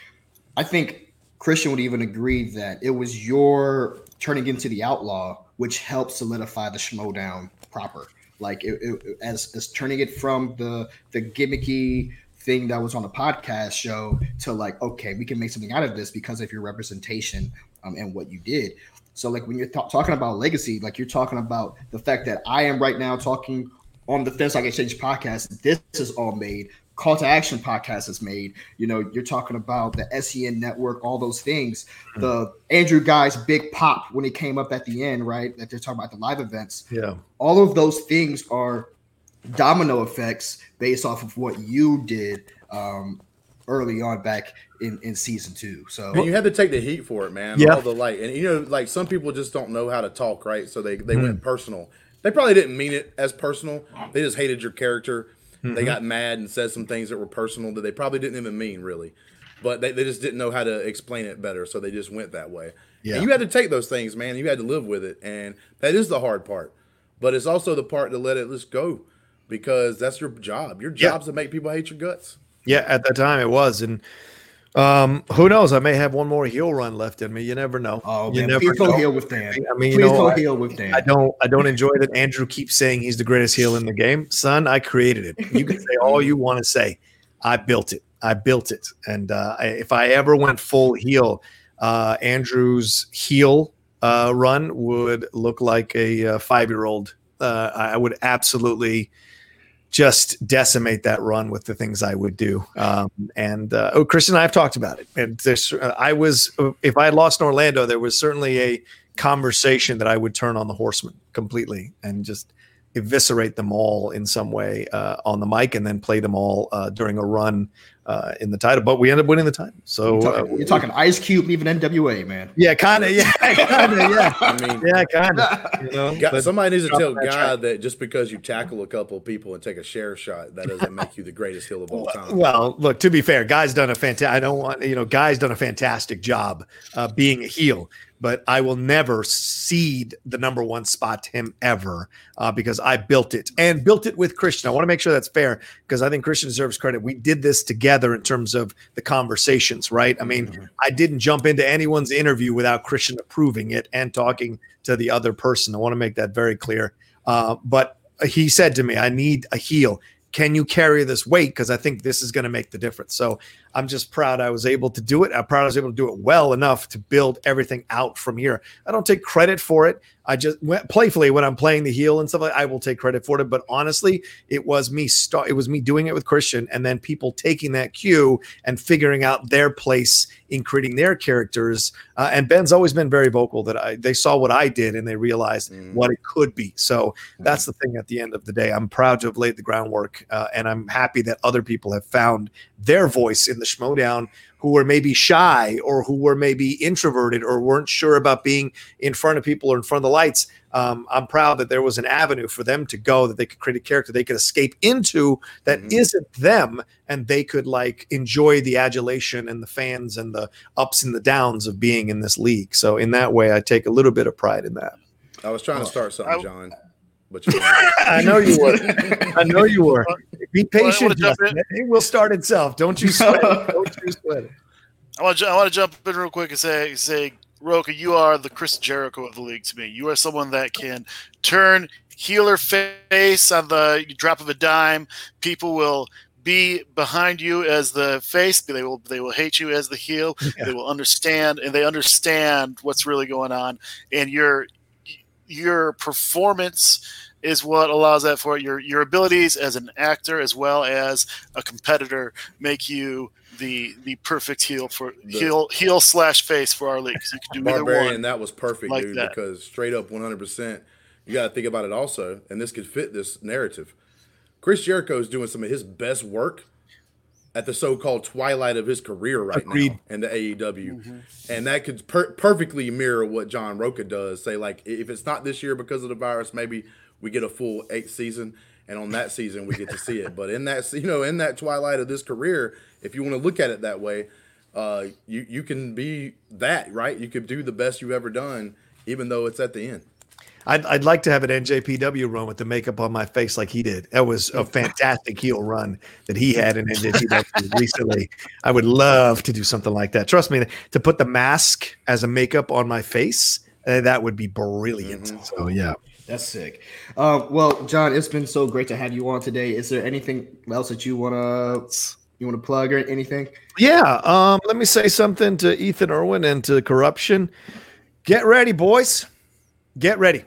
I think Christian would even agree that it was your turning into the outlaw which helps solidify the Schmoedown proper. Like it, it, as as turning it from the the gimmicky thing that was on the podcast show to like okay we can make something out of this because of your representation um, and what you did so like when you're th- talking about legacy, like you're talking about the fact that I am right now talking on the Finstock Exchange podcast. This is all made. Call to Action podcast is made. You know, you're talking about the SEN network, all those things. Mm-hmm. The Andrew guy's big pop when he came up at the end, right? That they're talking about the live events. Yeah. All of those things are domino effects based off of what you did um, early on back in, in season two. So and you had to take the heat for it, man. Yeah. All the light. And you know, like some people just don't know how to talk, right? So they, they mm went personal. They probably didn't mean it as personal. They just hated your character. Mm-hmm. They got mad and said some things that were personal that they probably didn't even mean really. But they, they just didn't know how to explain it better. So they just went that way. Yeah. And you had to take those things, man. You had to live with it. And that is the hard part. But it's also the part to let it just go because that's your job. Your job's yeah. to make people hate your guts. Yeah, at that time it was. And um, who knows? I may have one more heel run left in me. You never know. Oh, you man. never Please know. go heel with Dan. I mean, Please you know, go heel with Dan. I don't. I don't enjoy that Andrew keeps saying he's the greatest heel in the game. Son, I created it. You can say all you want to say. I built it. I built it. And uh, I, if I ever went full heel, uh, Andrew's heel uh, run would look like a uh, five year old. Uh, I would absolutely just decimate that run with the things I would do. Um, and uh, oh, Christian and I have talked about it. And this, uh, I was, if I had lost in Orlando, there was certainly a conversation that I would turn on the horsemen completely and just eviscerate them all in some way uh, on the mic and then play them all uh, during a run uh, in the title, but we ended up winning the title. So you're talking, uh, you're talking Ice Cube leaving NWA, man. Yeah, kind of. Yeah, *laughs* kind of. Yeah. *laughs* I mean, yeah, kind of. You know, somebody needs to tell Guy that just because you tackle a couple of people and take a share shot, that doesn't make you the greatest heel of all *laughs* time. Well, look, to be fair, Guy's done a fantastic. I don't want you know, Guy's done a fantastic job uh, being a heel. But I will never cede the number one spot to him ever uh, because I built it and built it with Christian. I want to make sure that's fair because I think Christian deserves credit. We did this together in terms of the conversations, right? I mean, mm-hmm. I didn't jump into anyone's interview without Christian approving it and talking to the other person. I want to make that very clear. Uh, but he said to me, I need a heel can you carry this weight? Because I think this is going to make the difference. So I'm just proud I was able to do it. I'm proud I was able to do it well enough to build everything out from here. I don't take credit for it. I just went playfully when I'm playing the heel and stuff like I will take credit for it. But honestly, it was me start. It was me doing it with Christian, and then people taking that cue and figuring out their place in creating their characters. Uh, and Ben's always been very vocal that I they saw what I did and they realized mm. what it could be. So mm. that's the thing. At the end of the day, I'm proud to have laid the groundwork, uh, and I'm happy that other people have found their voice in the Schmoedown who were maybe shy or who were maybe introverted or weren't sure about being in front of people or in front of the lights. Um, I'm proud that there was an avenue for them to go that they could create a character they could escape into that mm-hmm. not them and they could like enjoy the adulation and the fans and the ups and the downs of being in this league. So in that way, I take a little bit of pride in that. I was trying to start something, John. But you *laughs* I know you were. I know you were. Be patient. Well, it will start itself. Don't you sweat. *laughs* Don't you sweat. I want to. I want to jump in real quick and say, say, Rocha, you are the Chris Jericho of the league to me. You are someone that can turn healer face on the drop of a dime. People will be behind you as the face. They will they will hate you as the heel. Yeah. They will understand and they understand what's really going on. And your your performance is what allows that for your your abilities as an actor as well as a competitor make you the the perfect heel for the, heel heel slash face for our league. So you can do Barbarian, one. That was perfect, like dude. That. Because straight up, one hundred percent. You got to think about it also, and this could fit this narrative. Chris Jericho is doing some of his best work at the so-called twilight of his career right Agreed. now in the AEW, mm-hmm. and that could per- perfectly mirror what John Rocha does. Say like, if it's not this year because of the virus, maybe we get a full eighth season, and on that season we get to see it. But in that, you know, in that twilight of this career, if you want to look at it that way, uh, you you can be that right. You could do the best you've ever done, even though it's at the end. I'd, I'd like to have an NJPW run with the makeup on my face like he did. That was a fantastic heel run that he had in NJPW *laughs* recently. I would love to do something like that. Trust me, to put the mask as a makeup on my face, uh, that would be brilliant. Mm-hmm. So yeah. That's sick. Uh, well, John, it's been so great to have you on today. Is there anything else that you want to you want to plug or anything? Yeah. Um, let me say something to Ethan Erwin and to corruption. Get ready, boys. Get ready.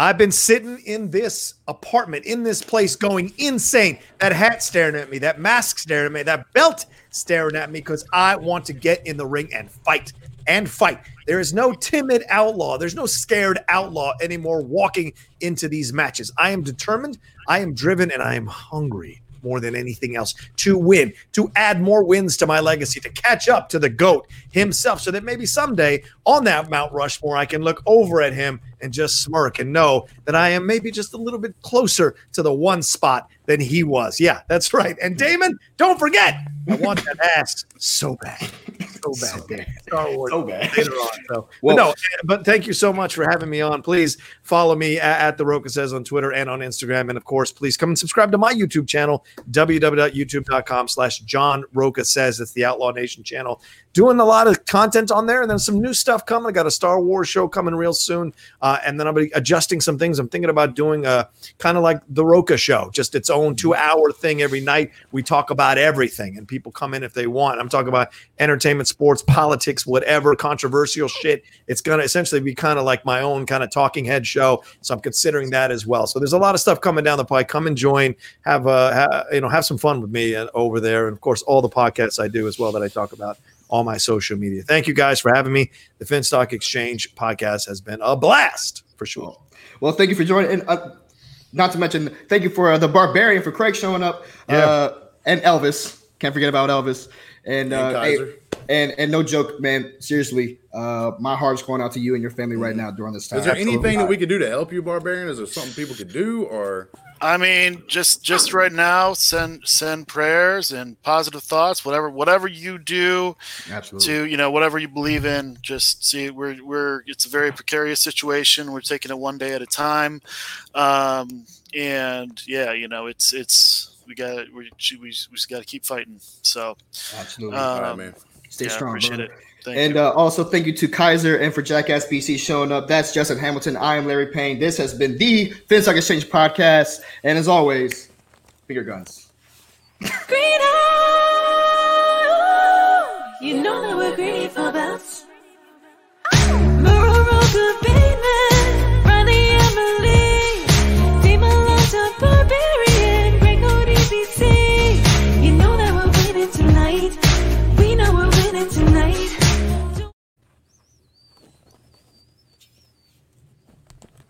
I've been sitting in this apartment, in this place, going insane. That hat staring at me, that mask staring at me, that belt staring at me, because I want to get in the ring and fight and fight. There is no timid outlaw. There's no scared outlaw anymore walking into these matches. I am determined, I am driven, and I am hungry more than anything else to win, to add more wins to my legacy, to catch up to the GOAT himself, so that maybe someday on that Mount Rushmore, I can look over at him and just smirk and know that I am maybe just a little bit closer to the one spot than he was. Yeah, that's right. And Damon, don't forget, I want that ass so bad *laughs* so bad. So bad. Star Wars so bad. later on. So, well, but no, but thank you so much for having me on. Please follow me at, at the Rocha says on Twitter and on Instagram, and of course, please come and subscribe to my YouTube channel www.youtube.com/slash John Rocha says. It's the Outlaw Nation channel doing a lot of content on there and then some new stuff coming. I got a Star Wars show coming real soon. Uh, and then I'll be adjusting some things. I'm thinking about doing a kind of like the Rocha show, just its own two hour thing every night. We talk about everything and people come in if they want. I'm talking about entertainment, sports, politics, whatever, controversial shit. It's going to essentially be kind of like my own kind of talking head show. So I'm considering that as well. So there's a lot of stuff coming down the pipe. Come and join, have, uh, ha- you know, have some fun with me uh, over there. And of course, all the podcasts I do as well that I talk about all my social media. Thank you guys for having me. The Finstock Exchange podcast has been a blast for sure. Well, thank you for joining. And uh, not to mention, thank you for uh, the Barbarian for Craig showing up. Yeah. Uh, and Elvis. Can't forget about Elvis. And, uh, hey, And and no joke, man. Seriously, uh, my heart's going out to you and your family right now during this time. Is there Absolutely. anything that we could do to help you, Barbarian? Is there something people could do, or I mean, just just right now, send send prayers and positive thoughts, whatever whatever you do Absolutely. to you know whatever you believe in. Just see, we're we're it's a very precarious situation. We're taking it one day at a time, um, and yeah, you know, it's it's we got we we, we just got to keep fighting. So, Absolutely. All right, um, man? Stay yeah, strong, appreciate bro. It. Thank and uh, also thank you to Kaiser and for Jackass BC showing up. That's Justin Hamilton. I am Larry Payne. This has been the Finstock Exchange podcast. And as always, bigger guns. You know that we're greedy for